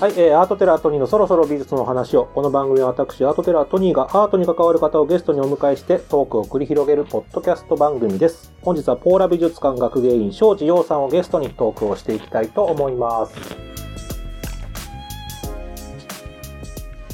はい、えー、アートテラートニーのそろそろ美術の話を、この番組は私、アートテラートニーがアートに関わる方をゲストにお迎えしてトークを繰り広げるポッドキャスト番組です。本日はポーラ美術館学芸員、庄司洋さんをゲストにトークをしていきたいと思います。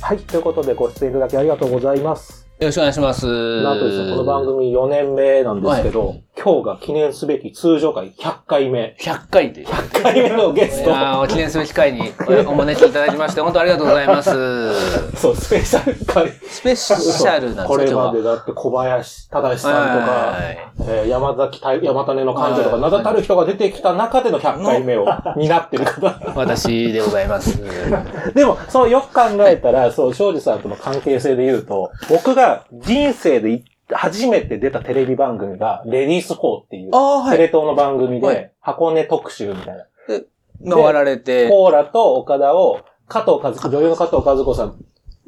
はい、ということでご出演いただきありがとうございます。よろしくお願いします。なんとですね、この番組4年目なんですけど、今日が記念すべき通常回100回目。100回で。100回目のゲスト。いやー記念すべき回におお招きいただきまして、本当ありがとうございます。そう、スペシャル回。スペシャルなんですこれまでだって小林正さんとか、はいえー山崎た山種の患者とか、はい名だたる人が出てきた中での100回目を担ってる方。私でございます。でも、そうよく考えたら、そう、庄司さんとの関係性で言うと、僕が人生でい初めて出たテレビ番組が、レディース4っていう、テレ東の番組はで、箱根特集みたいな。回られて、コーラと岡田を、加藤和子、女優の加藤和子さん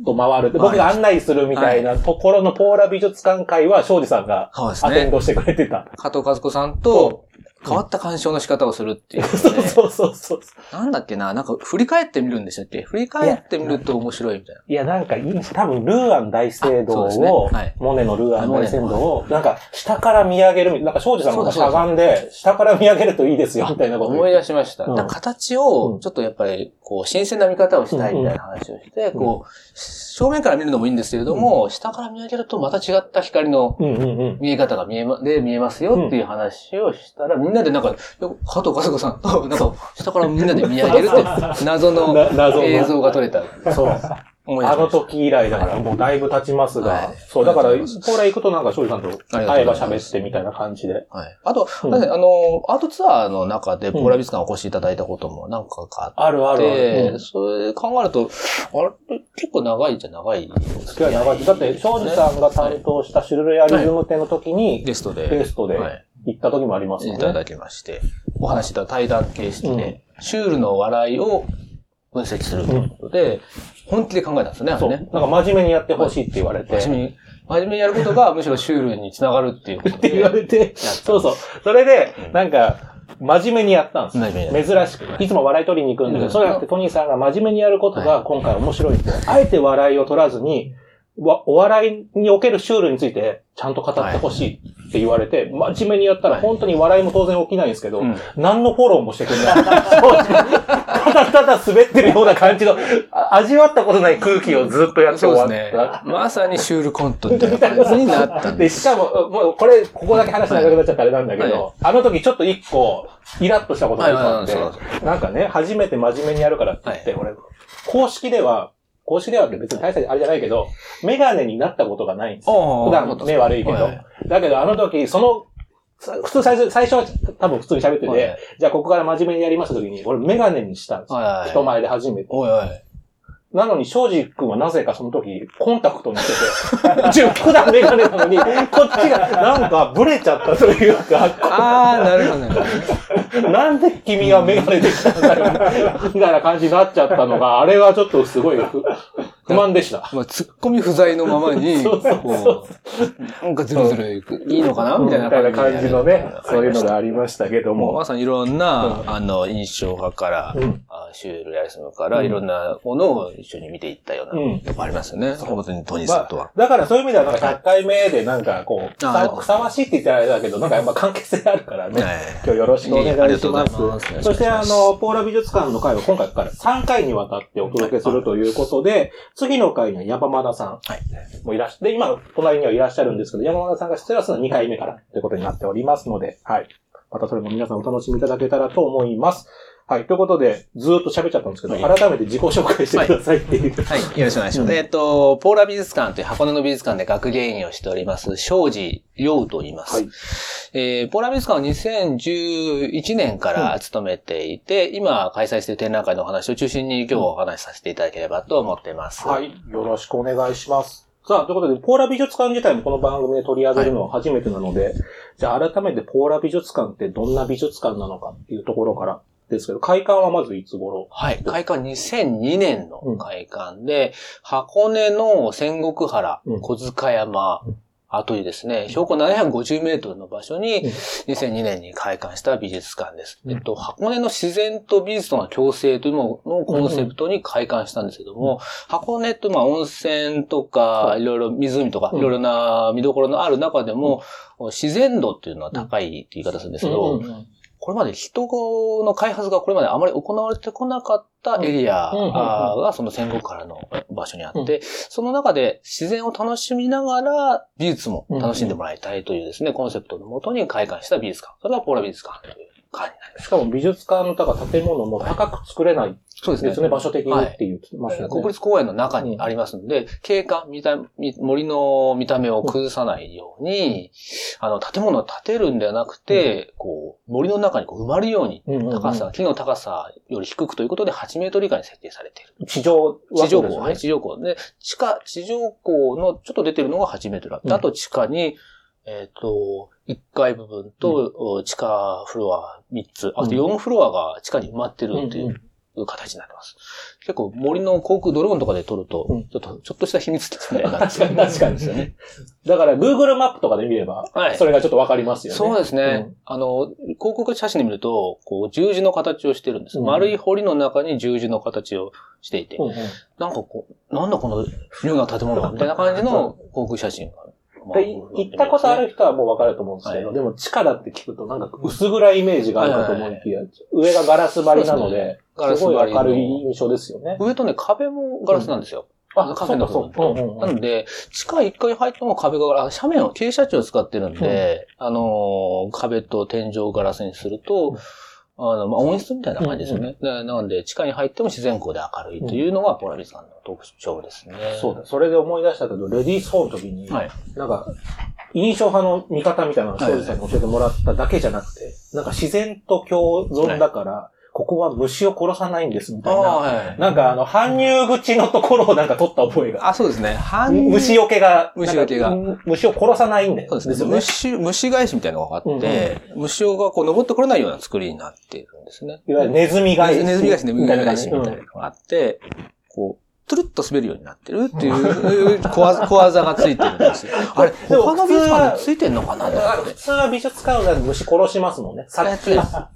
と回る僕が案内するみたいなところのポーラ美術館会は、庄司さんが。アテンドしてくれてた。加藤和子さんと変わった鑑賞の仕方をするっていう。ね。そうそうそうそう。なんだっけな、なんか振り返ってみるんでしたっけ？振り返ってみると面白いみたいな。いや、なんかいい、多分、ルーアン大聖堂あそうですね。を、はい。モネのルーアン大聖堂モを、なんか、下から見上げるみ、なんか、庄司さんがしゃがんで、下から見上げるといいですよ、みたいなこと思い出しました。うん。形うん、をちょっとやっぱり、こう、新鮮な見方をしたいみたいな話をして、こう、正面から見るのもいいんですけれども、下から見上げるとまた違った光のうんうんうん。見え方が見えま、で見えますよっていう話をしたら、みん。なでなんか、よ加藤和子さんと、なんか、下からみんなで見上げるって、謎の映像が撮れた。そう。あの。時以来だから、もうだいぶ経ちますが、はいそう、だから、これ行くとなんか、庄司さんと会えば喋ってみたいな感じで。はい。あと、あの、アートツアーの中で、ポーラ美術館お越しいただいたことも何回かあっあるあるあて、る。それ考えると、あれ、結構長いじゃ長い？付き合い長い。だって、庄司さんが担当したシュルレアリズム展の時に、ゲストで。ゲストではい。行った時もありますね。いただきまして、お話しいた対談形式で、シュールの笑いを分析するということで、本気で考えたんですよね、あそう。れね。なんか真面目にやってほしいって言われて。真面目に、真面目にやることが むしろシュールにつながるっていうことで。って言われて、そうそう。それで、なんか、真面目にやったんです真面目に珍しく。いつも笑い取りに行くんだけど、うんそうじゃなくてトニーさんが真面目にやることが今回面白いって。あえて笑いを取らずに、わお笑いにおけるシュールについてちゃんと語ってほしいって言われて、真面目にやったらはい本当に笑いも当然起きないんですけど、うん何のフォローもしてくれない。ただただ滑ってるような感じの、あ味わったことない空気をずっとやって終わった。ね。まさにシュールコントみたいな感じになったんで、です。しかも、もう、これ、ここだけ話長くなっちゃったらあれなんだけど、はあの時ちょっと一個、イラッとしたことがあっはいはいはいて、なんかね、初めて真面目にやるからって言って、俺、公式では、公式では別に大したあれじゃないけど、メガネになったことがないんですよ。普段目悪いけど。はいだけど、あの時、その、さ普通最初、最初は多分普通に喋ってて、はいじゃあここから真面目にやります時に、俺メガネにしたんですよ。はいはい人前で初めて。おいおい。なのに、庄司君はなぜかその時、コンタクトにしてて、普段メガネなのに、こっちがなんかブレちゃったというか、あー、なるほどね。なんで君はメガネできたんだよ、みたいな感じになっちゃったのが、あれはちょっとすごい不不満でした。まあ、突っ込み不在のままに、こう、なんかずるずるいくいいのかなみたいな感じのね、そういうのがありましたけども。まさにいろんな、うんあの、印象派から、シュールレアリスムから、うんいろんなものを一緒に見ていったような、うんのもありますよね。本当にトニーさんとは。だからそういう意味では、なんか100回目でなんかこう、ふあさわしいって言ったらあれだけど、なんかやっぱ関係性あるからね。はい今日よろしくお願いしま。すそしてあの、ポーラ美術館の会は今回から3回にわたってお届けするということで、次の回には山間田さんはい。もいらっしゃ、で、今、隣にはいらっしゃるんですけど、山間田さんが出演するのは2回目からということになっておりますので、はい。またそれも皆さんお楽しみいただけたらと思います。はい。ということで、ずーっと喋っちゃったんですけど、はい改めて自己紹介してくださいっていう。はい、よろしくお願いします。うんえっと、ポーラ美術館という箱根の美術館で学芸員をしております、庄司陽と言います。はいえーポーラ美術館は2011年から勤めていて、今開催している展覧会のお話を中心に今日お話しさせていただければと思っています。はい。よろしくお願いします。さあ、ということで、ポーラ美術館自体もこの番組で取り上げるのは初めてなので、じゃあ改めてポーラ美術館ってどんな美術館なのかっていうところからですけど、開館はまずいつ頃？はい。開館2002年の開館で、箱根の仙石原、うん。小塚山後にですね、標高750メートルの場所に、2002年に開館した美術館です。えっと、箱根の自然と美術との共生というののコンセプトに開館したんですけども、箱根ってまあ温泉とか、いろいろ湖とか、いろいろな見どころのある中でも、自然度っていうのは高いって言い方するんですけど、これまで人の開発がこれまであまり行われてこなかったエリアがその戦後からの場所にあって、その中で自然を楽しみながら美術も楽しんでもらいたいというですね、コンセプトのもとに開館した美術館。それがポーラ美術館という。しかも美術館の建物も高く作れないそうですね。ですね、場所的にって言ってますね。国立公園の中にありますので、景観、見た、森の見た目を崩さないように、あの、建物を建てるんではなくて、こう、森の中にこう埋まるように、高さ、木の高さより低くということで8メートル以下に設定されている。地上地上高、はい、地上高。で、地下、地上高のちょっと出てるのが8メートルあって、あと地下に、えっ、と、1階部分と地下フロア3つ、あと4フロアが地下に埋まってるっていう形になってます。結構森の航空ドローンとかで撮ると、ちょっと、ちょっとした秘密ですね。確かに確かにですよね。だから Google マップとかで見れば、はい、それがちょっとわかりますよね。そうですね。うん、あの、広告写真で見ると、こう、十字の形をしてるんです。うん、丸い堀の中に十字の形をしていて、うんうん、なんかこう、なんだこの竜が建物みたいな感じの航空写真がで、行ったことある人はもうわかると思うんですけど、はい、でも地下だって聞くとなんか薄暗いイメージがあるかと思いきや、上がガラス張りなので、すごい明るい印象ですよね。上とね、壁もガラスなんですよ。あ、カフェのなので、地下1階入っても壁が、斜面を、傾斜地を使ってるんで、あの、壁と天井をガラスにすると、あの、まあ、温室みたいな感じですよね。うんうん、なので、地下に入っても自然光で明るいというのがポラリスさんの特徴ですね。そうだ。それで思い出したけど、レディースホーの時に、はい、なんか、印象派の見方みたいなのを庄司さんに教えてもらっただけじゃなくて、なんか自然と共存だから、ここは虫を殺さないんですみたいな。はい、なんかあの、搬入口のところをなんか取った覚えが。あ、そうですね。搬入虫除けが。虫除けが。虫を殺さないんだよ。そうですね。虫、虫返しみたいなのがあって、うんうん、虫がこう登ってこれないような作りになっているんですね。いわゆるネズミ返し。ネズミ返し、ネズミ返しみたいなのがあって、こう、トゥルッと滑るようになってるっていう 小技がついてるんですよ。あれ、他の美術館についてんのかな？普通は美術館で虫殺しますもんね。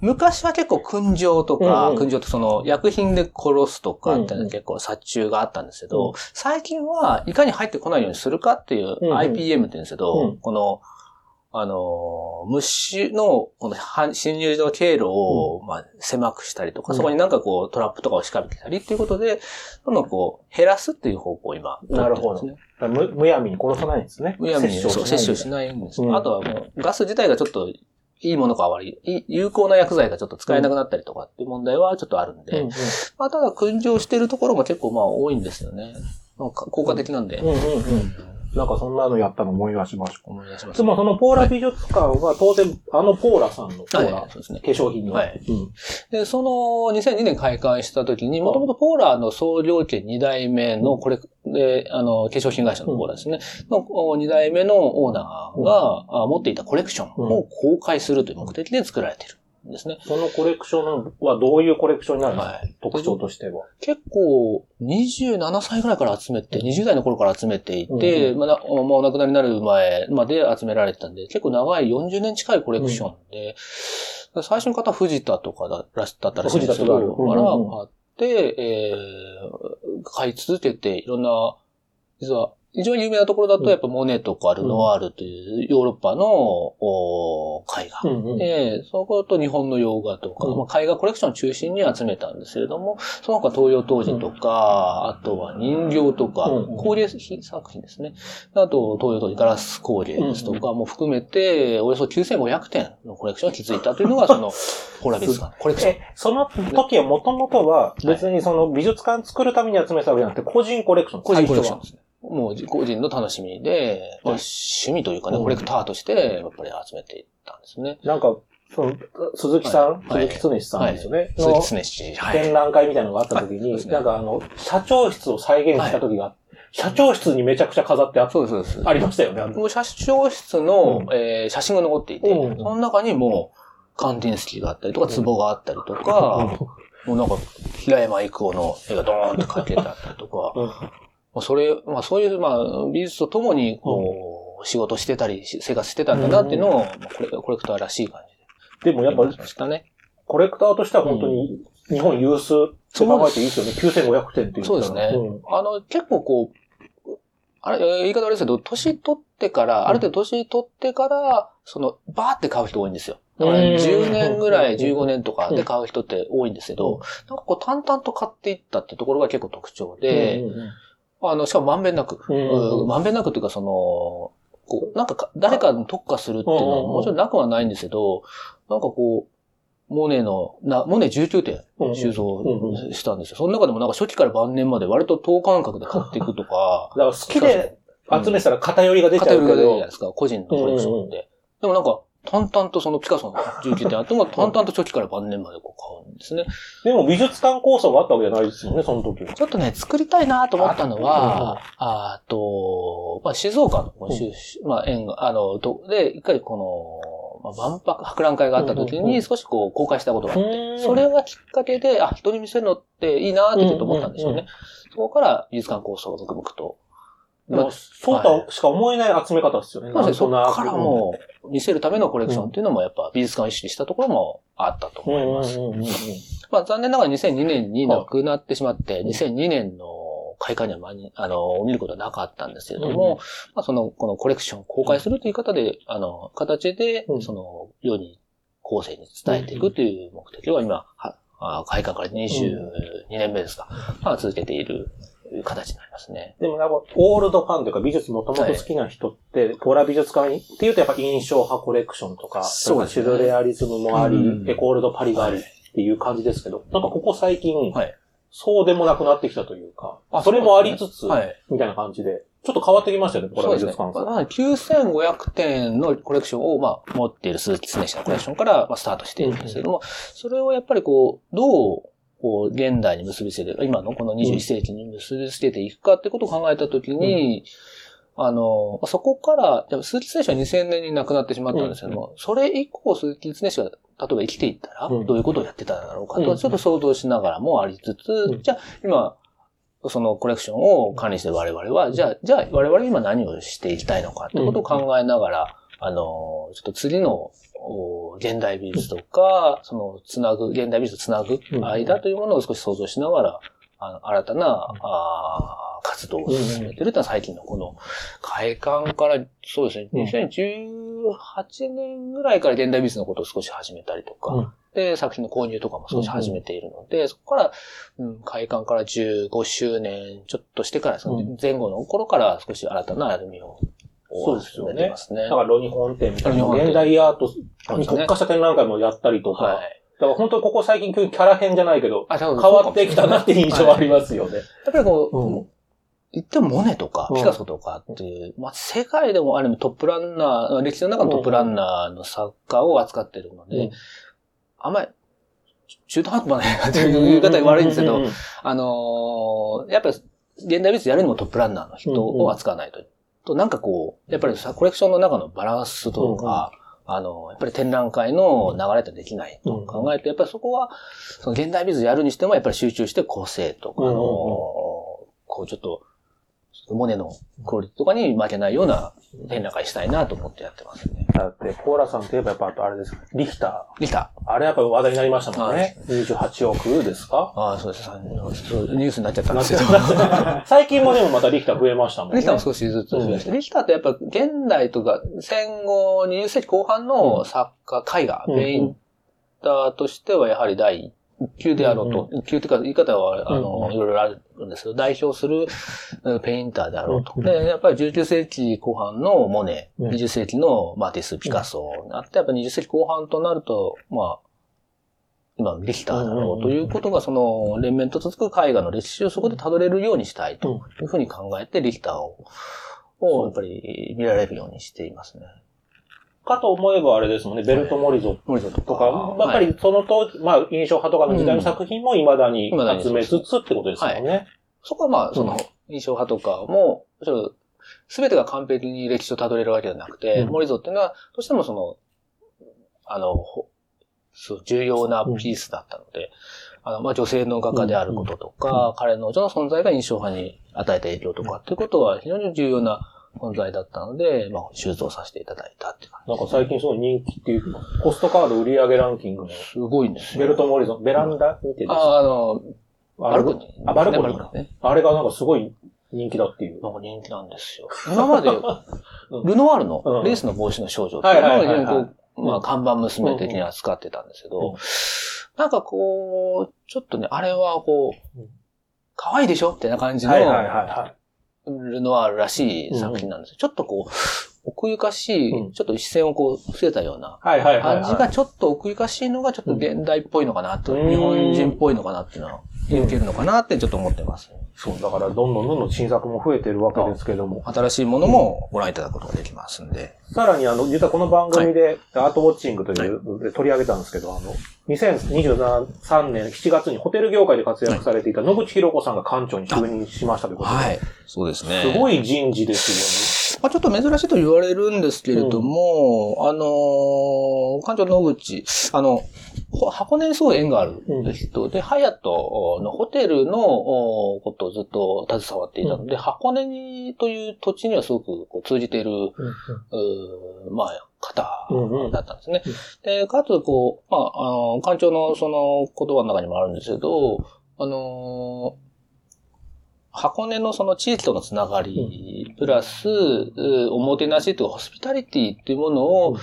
昔は結構訓場とか、訓場ってその薬品で殺すとかって結構殺虫があったんですけど、最近はいかに入ってこないようにするかっていう IPM って言うんですけど、このあの、虫の、この侵入の経路を、まあ、狭くしたりとか、うん、そこになんかこう、トラップとかを仕掛けたりっていうことで、どんどんこう、減らすっていう方向を今、なるほど。む、むやみに殺さないんですね。むやみに、そう、摂取しないんです、うん、あとはもう、ガス自体がちょっと、いいものか悪い、有効な薬剤がちょっと使えなくなったりとかっていう問題はちょっとあるんで、うんうん、まあ、ただ、訓情してるところも結構まあ多いんですよね。効果的なんで。うんうんうんなんかそんなのやったの思い出しました。思い出しました。でもそのポーラ美術館は当然、あのポーラさんのポーラ、そうですね、化粧品の。はい。うん、で、その2002年開館した時に、もともとポーラの創業家2代目の、これ、で、あの、化粧品会社のポーラですね、の2代目のオーナーが、持っていたコレクションを公開するという目的で作られている。ですね。そのコレクションはどういうコレクションになるんですか、はい、特徴としては。結構、27歳ぐらいから集めて、20代の頃から集めていて、うん、まあ、まあ、お亡くなりになる前まで集められてたんで、結構長い40年近いコレクションで、うん、最初の方は藤田とかだったらしいんですけど、か。らあって、えー、買い続けて、いろんな、実は一番有名なところだと、やっぱモネとかルノワールというヨーロッパの、絵画。で、そこと日本の洋画とか、うん、まあ、絵画コレクションを中心に集めたんですけれども、その他東洋当時とか、あとは人形とか、工芸作品ですね。あと東洋当時ガラス工芸ですとかも含めて、およそ9500点のコレクションを築いたというのが、その、ポラ美術館、コレクション。その時はもともとは、別にその美術館作るために集めたわけじゃなくて、個人コレクション個人コレクションですね。もう個人の楽しみで、まあ、趣味というかね、コレクターとして、やっぱり集めていったんですね。なんか、その、鈴木さん、はい、鈴木常さんですよね。はい、鈴木常氏。展覧会みたいなのがあった時に、はい。ね、なんかあの、社長室を再現した時が、社長室にめちゃくちゃ飾ってあそうです。ありましたよね。もう社長室の、うん、えー、写真が残っていて、うん、その中にもう、カンティンスキーがあったりとか、壺があったりとか、もうなんか、平山郁夫の絵がドーンと描けてあったりとか、まあ、それ、まあそういう、まあ、美術とともに、こう、仕事してたり、生活してたんだなっていうのを、まあこれ、コレクターらしい感じで。でもやっぱましたね。コレクターとしては本当に日本有数って考えていいですよね。9500点っていう。そうですね。あの、結構こう、あれ、言い方悪いですけど、年取ってから、ある程度年取ってから、その、バーって買う人多いんですよ。だからうん10年ぐらい、うん15年とかで買う人って多いんですけど、なんかこう淡々と買っていったってところが結構特徴で、あの、しかもまんべんなく、まんべんなくっていうかその、こう、なんかか誰かに特化するっていうのはうんもちろんなくはないんですけど、なんかこう、モネの、な、モネ19点うん収蔵したんですよ。その中でもなんか初期から晩年まで割と等間隔で買っていくとか、だから好きで集めてたら偏りが出ちゃうけ偏りが出るじゃないどで、すか、個人のコレクションで。でもなんか、淡々とそのピカソの19点あっても、淡々と初期から晩年までこう買うんですね。でも美術館構想があったわけじゃないですよね、その時は。ちょっとね、作りたいなと思ったのあは、あと、まあ、静岡のこの収集、まあ、縁が、あの、と、で、一回この、まあ、万博、博覧会があった時うんうんうんに少しこう公開したことがあって、そそれがきっかけで、あ、人に見せるのっていいなってちょっと思ったんでしょううんうんね。そこから美術館構想を続々と。でもそうとしか思えない集め方ですよね。なので、そこからもう、見せるためのコレクションっていうのもやっぱ美術館を意識したところもあったと思います。まあ残念ながら2002年に亡くなってしまって、2002年の開花には間に、あの、見ることはなかったんですけれども、うんまあその、このコレクションを公開するという方で、あの、形でう、ん。その、世に、後世に伝えていくという目的を今、はあ開花から22年目ですか、まあ続けている形になりますね。でもなんか、オールドファンというか美術もともと好きな人って、ポーラ美術館にっていうとやっぱ印象派コレクションとか、そうですねシュルレアリズムもあり、うんエコールドパリがありっていう感じですけど、なんかここ最近、はい。そうでもなくなってきたというか、あそれもありつつ、はい。みたいな感じで、ちょっと変わってきましたよね、ポーラ美術館さん。まあ9500点のコレクションを、まあ、持っている鈴木常氏のコレクションから、まあ、スタートしているんですけれども、それをやっぱりこう、どう、こう、現代に結びつけて、今のこの21世紀に結びつけていくかってことを考えたときに、あの、そこから、でも鈴木常氏は2000年に亡くなってしまったんですけども、それ以降鈴木常氏が、例えば生きていったら、うん。どういうことをやってたんだろうかと、うん。ちょっと想像しながらもありつつ、うん。じゃあ、今、そのコレクションを管理して我々は、じゃあ、じゃあ我々今何をしていきたいのかってことを考えながら、あの、ちょっと次のお現代美術とか、そのつなぐ、現代美術とつなぐ間というものを少し想像しながら、あの新たな、あー活動を進めてるってのは最近のこの開館から、そうですね、うん。2018年ぐらいから現代美術のことを少し始めたりとか、うん。で、作品の購入とかも少し始めているので、そこから、うん、開館から15周年ちょっとしてから、その前後の頃から少し新たな歩みを、そうですよね。ね。だから、ロニホン展みたいな、ロニホン展。現代アートに特化した展覧会もやったりとか、はい。だから本当にここ最近急にキャラ編じゃないけど、あ、変変わってきたなっていう印象はありますよね。やっぱりこう、うん。言ってもモネとかうん。ピカソとかっていう、まあ世界でもある意味トップランナー、歴史の中のトップランナーの作家を扱っているので、うん。あんまり中途半端なっていう言い方が悪いんですけど、うううあのーやっぱり現代美術やるにもトップランナーの人を扱わないと。と、なんかこう、やっぱりさコレクションの中のバランスとか、あの、やっぱり展覧会の流れとできないと考えて、やっぱりそこは、その現代美術やるにしても、やっぱり集中して構成とか、あの、こうちょっと、モネのクオリティとかに負けないような展覧会したいなと思ってやってますね。だって、コーラさんといえばやっぱあとあれです。リヒタできた。ー。あれやっぱ話題になりましたもんはね。28億ですか？ああ、そうです。ニュースになっちゃったんですけど。最近もでもまたリヒター増えましたもんね。リヒターも少しずつ増やして、リヒターってやっぱ現代とか戦後20世紀後半の作家、絵画、うんペインターとしてはやはり第一級であろうと。一級っていうか言い方は、あの、いろいろあるんですけど、代表するペインターであろうと。で、やっぱり19世紀後半のモネ、うん20世紀のマティス、ピカソになって、やっぱり20世紀後半となると、まあ、今のリヒターだろうということが、その、連綿と続く絵画の歴史をそこで辿れるようにしたいというふうに考えて、リヒターを、をやっぱり見られるようにしていますね。かと思えばあれですもんね。ベルト・モリゾ。ととか、やっぱりその当時、まあ、印象派とかの時代の作品も未だに集めつつってことですよね。そこはまあ、そのうん、印象派とかも、ちょっと、すべてが完璧に歴史を辿れるわけではなくて、うん。モリゾっていうのは、どうしてもその、あの、ほそう、重要なピースだったので、あの、まあ、女性の画家であることとか、彼の女の存在が印象派に与えた影響とかっていうことは非常に重要な存在だったので、まあ、収蔵させていただいたって感じ。なんか最近すごい人気っていうか、ポストカード売上ランキングの、すごいんですよ。ベルトモリゾン、ベランダ見てですあ、あの、バルコニー。あ、バルコニーかね。あれがなんかすごい人気だっていう。なんか人気なんですよ。今まで、ルノワールのうんレースの帽子の少女っていうのをまあ、看板娘的に扱ってたんですけうんど、なんかこう、ちょっとね、あれはこううん、可愛いでしょ？みたいな感じの、はいはいはいはルノワールらしい作品なんですよ。ちょっとこう、奥ゆかしい、うんちょっと視線をこう、伏せたような。感じがちょっと奥ゆかしいのがちょっと現代っぽいのかなと、うん日本人っぽいのかなっていうのは、いけるのかなってちょっと思ってます。そう、だからどんどんどんどん新作も増えてるわけですけども。新しいものもご覧いただくことができますんで。さらにあの、実はこの番組で、アートウォッチングという取り上げたんですけど、あの、2023年7月にホテル業界で活躍されていた野口博子さんが館長に就任しましたということで、はい。そうですね。すごい人事ですまあ、ちょっと珍しいと言われるんですけれども、あのー館長野口、あの、ほ箱根にすごい縁がある人で、ハヤトのホテルのおことをずっと携わっていたので、箱根にという土地にはすごくこう通じている。うーまあ、方うんうん。だったんですね。うん。で、かつ、こう、まあ、あの、館長のその言葉の中にもあるんですけど、あのー箱根のその地域とのつながり、プラス、うおもてなしというかホスピタリティっていうものを、うん。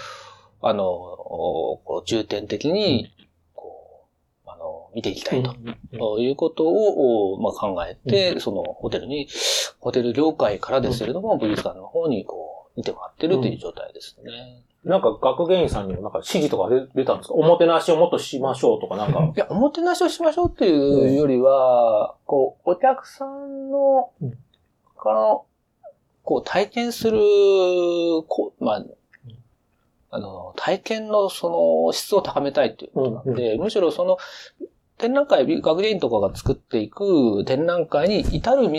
あの、おこう重点的に、こう、あの、見ていきたいと。ということを、おまあ、考えて、そのホテルに、ホテル業界からですけれども、美術館の方にこう、見てもらってるという状態ですね。なんか学芸員さんにもなんか指示とか出出たんですか？おもてなしをもっとしましょうとかなんか。いや、おもてなしをしましょうっていうよりは、こう、お客さんのうん、から、こう、体験する、こう、まあ、あの、体験のその質を高めたいっていうことなんで、むしろその、展覧会、学芸員とかが作っていく展覧会に至る道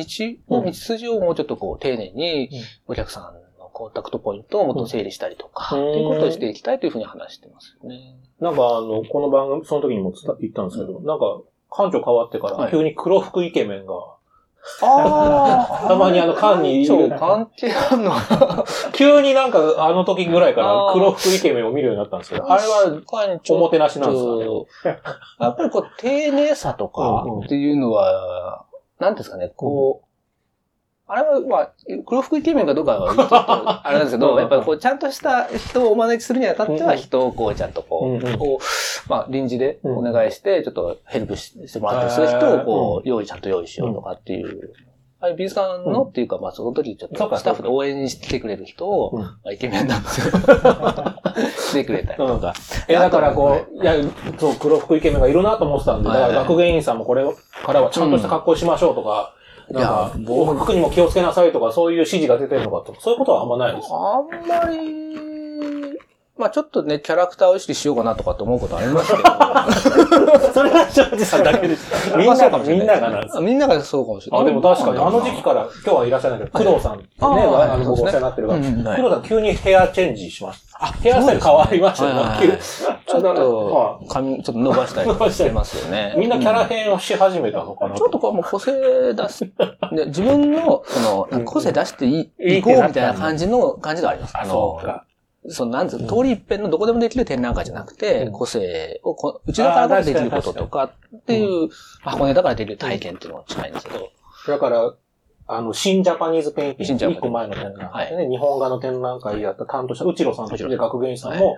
を、うん。道筋をもうちょっとこう、丁寧にうん。お客さんのコンタクトポイントをもっと整理したりとか、うん。っていうことをしていきたいというふうに話してますよね。なんかあの、この番組、その時にも伝言ったんですけど、なんか、館長変わってからはい。急に黒服イケメンが、あ たまにあの缶にいる。関係あるの？か 急になんかあの時ぐらいから黒服イケメンを見るようになったんですけど、あれはおもてなしなんですかね？やっぱりこう、丁寧さとかうんうんっていうのは、なんていうんですかね、こう、あれは、まあ、黒服イケメンかどうかはちょっと、あれなんですけど、うん。やっぱりこう、ちゃんとした人をお招きするにあたっては、人をこう、ちゃんとこうん。うんう、こう、まあ、臨時でお願いして、ちょっとヘルプしてもらったりする人を、こう、用意、ちゃんと用意しようとかっていう。あれ、美術館のっていうか、まあ、その時ちょっとスタッフで応援してくれる人を、イケメンなんですよ。してくれたりとか。いや、だからこう、いや、そう、黒服イケメンがいるなと思ってたんで、学芸員さんもこれからはちゃんとした格好しましょうとかいや、僕お服にも気をつけなさいとか、そういう指示が出てるのかとか、そういうことはあんまないです。あんまり、まあちょっとね、キャラクターを意識しようかなとかって思うことありますけど。それは庄司さんだけです。みんまあなが、みんながなんです。みんながそうかもしれない。あ、でも確かに、うんあの時期から、今日はいらっしゃらないけど、工藤さんね、あーあの、僕お世話になってるから、工藤さん急にヘアチェンジしました。あヘアスタイル変わりましたよはいはいはい急ちょっと、髪、ちょっと伸ばしたりとかしてますよね。みんなキャラうん変をし始めたのかな？ちょっとこう、もう個性出す。で自分の、そうんの、個性出していい、いこうみたいな感じの、感じがあります。あのそう、か。その、なんつうの、通り一遍のどこでもできる展覧会じゃなくて、うん。個性をこ、内側からできることとかっていう、箱根だからできる体験っていうのが近いんですけど、だから、あの、シン・ジャパニーズ・ペインティング、シン・ジャパニーズ一個前の展覧会でね、日本画の展覧会やった担当者、内野さんとで学芸員さんはも、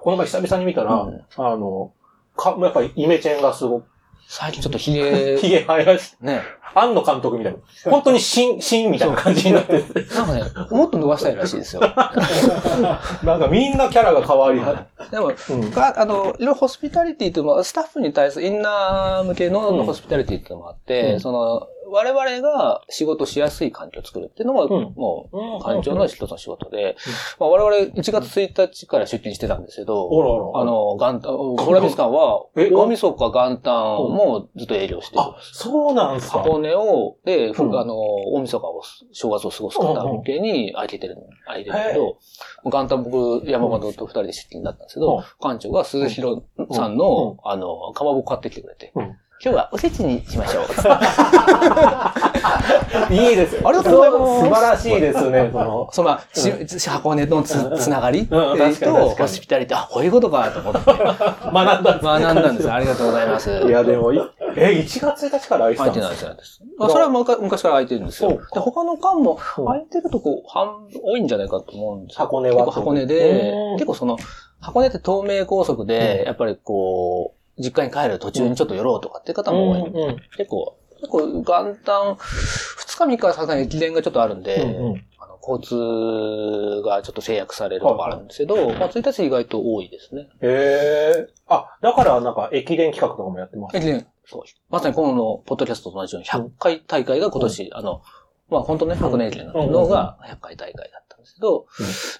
この前久々に見たら、うん。あの、か、やっぱりイメチェンがすごく、最近ちょっとヒゲ、ヒゲ生やし、ね、庵野監督みたいな。本当にシン、シンみたいな感じになってて、なんかね、もっと伸ばしたいらしいですよ。なんかみんなキャラが変わりは、でも、うん。が、あの、いろいろホスピタリティというのは、スタッフに対するインナー向けのうんホスピタリティっていうのもあって、うんその、我々が仕事しやすい環境を作るっていうのが、うん。もう、うん館長の一つの仕事で、まあ、我々1月1日から出勤してたんですけど。あ、の、元旦、ホラビス館は、え大晦日元旦もずっと営業してる。あ、そうなんすか。箱根を、で、ふうん。あの、大晦日を、正月を過ごす方向けに空いてる、空いてるんだけど、元旦僕、山本と二人で出勤だったんですけど、うん。館長が鈴広さんの、あの、かまぼこ買ってきてくれて、うん今日はおせちにしましょう。いいです。ありがとうございます素晴らしいですね、その。その、まあ、ち箱根のつつながりっていうと、ホスピタリティ、あ、こういうことかと思って 学んだんです学んだんです。ありがとうございます。いや、でも、いえ、1月1日から愛してたんです空いてないですあ、それは昔昔から空いてるんですよ。で他の館もうん空いてるとこ半多いんじゃないかと思うんですよ。箱根は結構箱根でうん、結構その、箱根って東名高速で、やっぱりこう、実家に帰る途中にちょっと寄ろうとかっていう方も多い。うんうん結構、結構元旦、2日3日はさすがに駅伝がちょっとあるんで、うんうん。あの交通がちょっと制約されるとこあるんですけど、まあ1日意外と多いですね。へえ。あ、だからなんか駅伝企画とかもやってます。駅伝、そう。まさに今のポッドキャストと同じように100回大会が今年、あの、まあ本当ね、箱根駅伝ののが100回大会だったんですけど、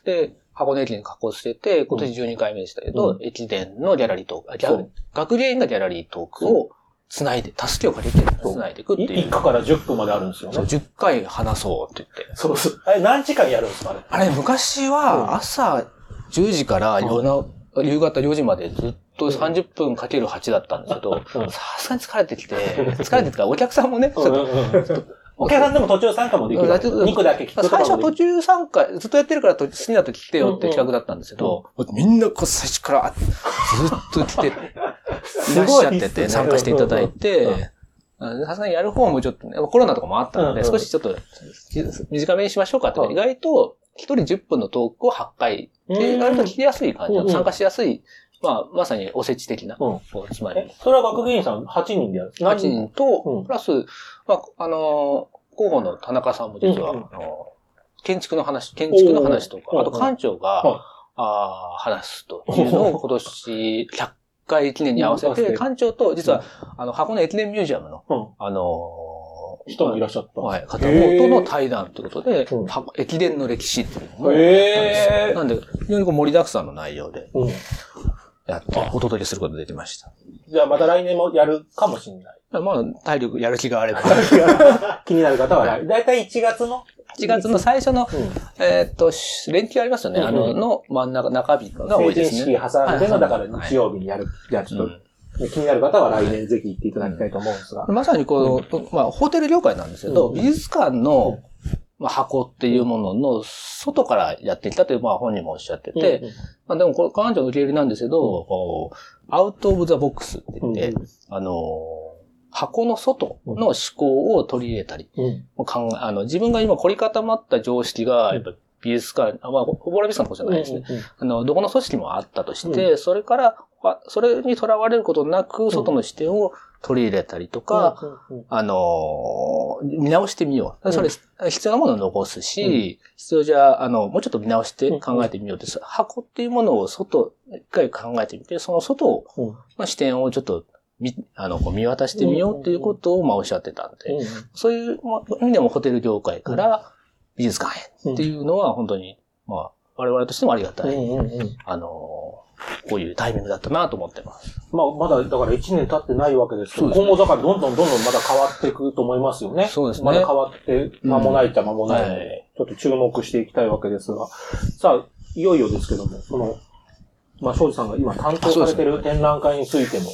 で、箱根駅伝加工してて、今年12回目でしたけど、う駅伝のギャラリートーク、学芸員がギャラリートークを繋いで、助けを借りて繋いでいくっていう。一課から10分まであるんですよそう、ね。10回話そうって言って。そうそう。あれ何時間やるんですかねあれ、昔うん。は朝10時から夜な夕方4時までずっと30分かける8だったんですけど、うん。さすがに疲れてきて、疲れてきた。らお客さんもね、ちょっとお客さんでも途中参加もできるわけです。うん肉だけ聞く最初。途中参加、ずっとやってるからと好きな時来てよって企画だったんですけど、みんなこう最初からずっと来て、いらっしゃってて、参加していただいて、あさすがにやる方もちょっとね、コロナとかもあったので、うん。うん少しちょっと短めにしましょうかって、うん。意外と一人10分のトークを8回、で意外と聞きやすい感じの、うん。うん。参加しやすい、まあ、まさにおせち的な、つまり。え、それは学芸員さん8人でやる？8人と、うん。プラス、まあ、あのー広報の田中さんも実は、うんうん。あのー建築の話、建築の話とか、あと館長が、はい。あー話すというのを今年100回記念に合わせて、館長と実は、あの、箱根駅伝ミュージアムの、うん。あのー人もいらっしゃった。はい、方との対談ということで、うん。箱駅伝の歴史っていうのを、へー。なんで、非常にこう盛りだくさんの内容で。うん。やって、お届けすることができました。じゃあまた来年もやるかもしれない。まあ、体力、やる気があれば。気になる方は、だいたい1月の？1月の最初の、うんえーっと、し連休ありますよね。あの、うんの真ん中、中日が多成いですね。人式挟んでの、だからはい日曜日にやる。じゃあちょっうんと、気になる方は来年ぜひ行っていただきたいと思うんですが。まさにこの、まあ、ホテル業界なんですけど、うん美術館の、うんまあ、箱っていうものの外からやってきたという、まあ、本人もおっしゃってて、うんまあ、でも、これ、館長の受け入れなんですけど、こう、アウトオブザボックスって言って、あのー、箱の外の思考を取り入れたり、うん。考えあの、自分が今凝り固まった常識が、やっぱ美術館、あまあ、ほぼら美術館のことじゃないですね。あの、どこの組織もあったとして、それから、あそれにとらわれることなく、外の視点を取り入れたりとか、あのー見直してみよう。それ、必要なものを残すし、必要じゃ、あの、もうちょっと見直して考えてみようって、箱っていうものを外、一回考えてみて、その外を、うん。まあ、視点をちょっと見、あの、見渡してみようっていうことを、まあ、おっしゃってたんで、そういうまあ意味でもホテル業界から美術館へっていうのは本当に、まあ、我々としてもありがたい、うんうんうん。あのーこういうタイミングだったなと思ってます。まあ、まだ、だから1年経ってないわけですけど、ね。今後だからどんどんどんどんまだ変わっていくと思いますよね。そうですね。まだ変わって間もないっちゃ間もないので、はい。ちょっと注目していきたいわけですが、さあ、いよいよですけども、その、まあ、庄司さんが今担当されてる展覧会についても、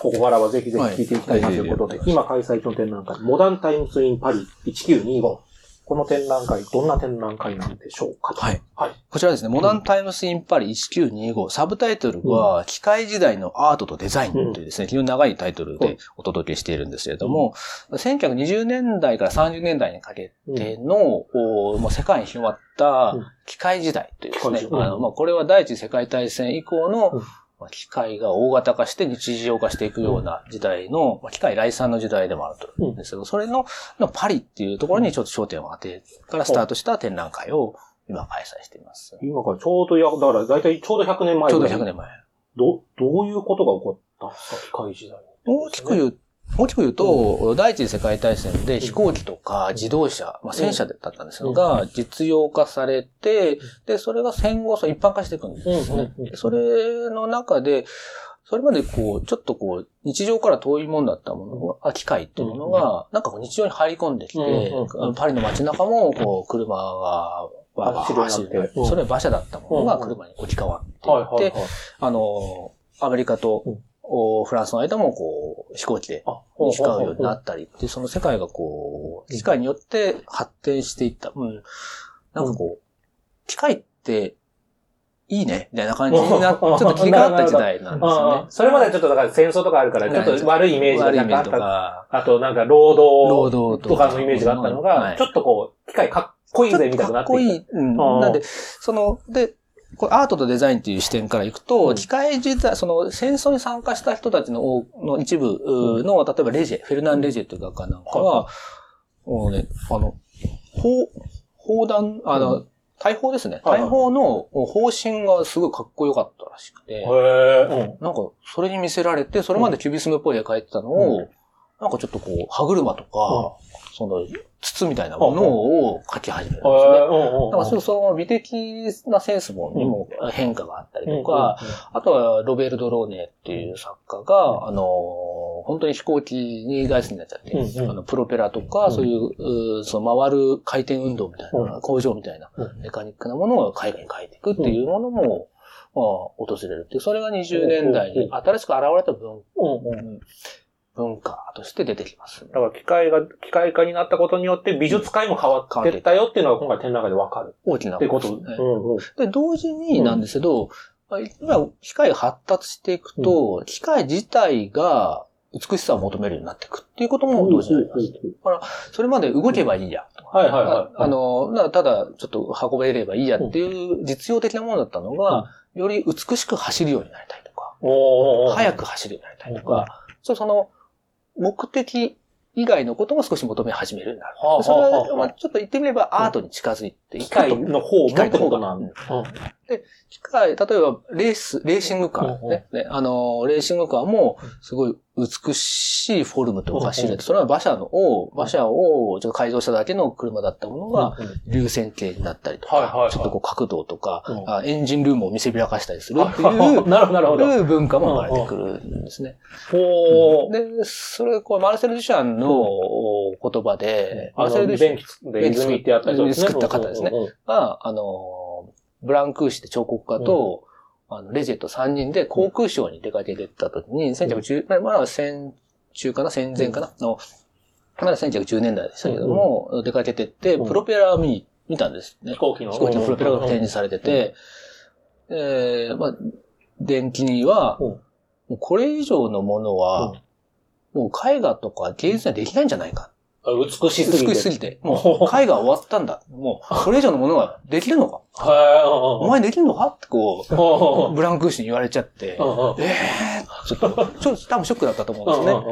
ここからはぜひぜひ聞いていきたいなということで、はい。今開催中の展覧会、モダンタイムスインパリ1925。この展覧会、どんな展覧会なんでしょうかはい。はい。こちらですね、モダンタイムスインパリ1925、サブタイトルは、機械時代のアートとデザインというですね、非常に長いタイトルでお届けしているんですけれども、1920年代から30年代にかけての、おもう世界に広まった機械時代というですね、機械時代。あのまあ、これは第一次世界大戦以降の、うんまあ機械が大型化して日常化していくような時代の、まあ機械来産の時代でもあると思うんですけど、それののパリっていうところにちょっと焦点を当てからスタートした展覧会を今開催しています。今からちょうどや、だから大体ちょうど100年前ちょうどぐらい100年前。ど、どういうことが起こった？機械時代に。大きく言う、大きく言うと、第一次世界大戦で飛行機とか自動車、まあ、戦車だったんですが、実用化されて、で、それが戦後、そう一般化していくんですね。それの中で、それまでこう、ちょっとこう、日常から遠いもんだったものが、あ機械っていうものが、なんかこう日常に入り込んできて、パリの街中も、こう、車が、バーバー走ってうんそれ馬車だったものが車に置き換わっていって。あの、アメリカと、おフランスの間もこう、飛行機であ、行き交うようになったりって、その世界がこう、機械によって発展していった。うん。なんかこう、機械って、いいね、みたいな感じになっちょっと切り替わった時代なんですよね。それまではちょっとだから戦争とかあるから、ちょっと悪いイメージがあった。か、あとなんか労労働働とかのイメージがあったのが、はいちょっとこう、機械かっこいいぜみたいになってきかっこいい。うん。なんで、その、で、これアートとデザインっていう視点からいくと、うん。機械自体、その戦争に参加した人たちの多の一部うの、例えばレジェ、フェルナン・レジェという画家なんかは、もうね、あの、砲、砲弾、あの、う大砲ですね。大砲の方針がすごいかっこよかったらしくて、て。へえ。なんか、それに見せられて、それまでキュビスムっぽい絵描いてたのを、うん。なんかちょっとこう、歯車とか、その、筒みたいなものを描き始めるんですうん。ね。だからその美的なセンスもにも変化があったりとか、うん、あとはロベルト・ローネっていう作家が、あの、本当に飛行機に大好きになっちゃって、あのプロペラとか、うん。そういう、その回る回転運動みたいな、うん。工場みたいなうん。メカニックなものを海外に書いていくっていうものも、まあ、訪れるっていう、それが20年代に新しく現れた文。文化として出てきます。だから機械が、機械化になったことによって美術界も変わってったよっていうのが今回展覧会でわかる大きなってこと。ですねうんうん。で、同時になんですけど、まあ今、機械が発達していくと、機械自体が美しさを求めるようになっていくっていうことも同時にあります。それまで動けばいいや。はいはいはい。ああ、の、なただちょっと運べればいいやっていう実用的なものだったのが、より美しく走るようになりたいとか、おー速く走るようになりたいとか、そうその目的以外のことも少し求め始めるようになる。はあはあそれはまあ、ちょっと言ってみればアートに近づいていく機と械の方もってことなんだ。機械、例えば、レース、レーシングカー、ね。ねあの、レーシングカーも、すごい美しいフォルムと走うんれて、それは馬車のを、馬車をちょっと改造しただけの車だったものが、流線形になったりとかちょっとこう角度とかうん、あエンジンルームを見せびらかしたりするっていなるほど、なるほど。う文化も生まれてくるんですね。ほー。で、それ、こう、マルセル・デュシャンの言葉で、マルセル・デュシャン電気で泉ってやった人ですね。作った方ですね。が、あの、ブランクーシって彫刻家と、あの、レジェット3人で航空ショーに出かけてった時に、1910、まだ戦中かな？戦前かな？の、まだ1910年代でしたけども、出かけてって、うん。プロペラを見、見たんですね。飛。行機の。飛行機のプロペラが展示されてて、えー、まあ、電気には、うん。もうこれ以上のものは、もう絵画とか芸術にはできないんじゃないか。あ美しすぎて。美しすぎて。もう絵画終わったんだ。もう、これ以上のものができるのか？はい。お前できるのか？ってこう、お ブランクーシに言われちゃって、え えー、ちょっと、ちょっと多分ショックだったと思うんですね。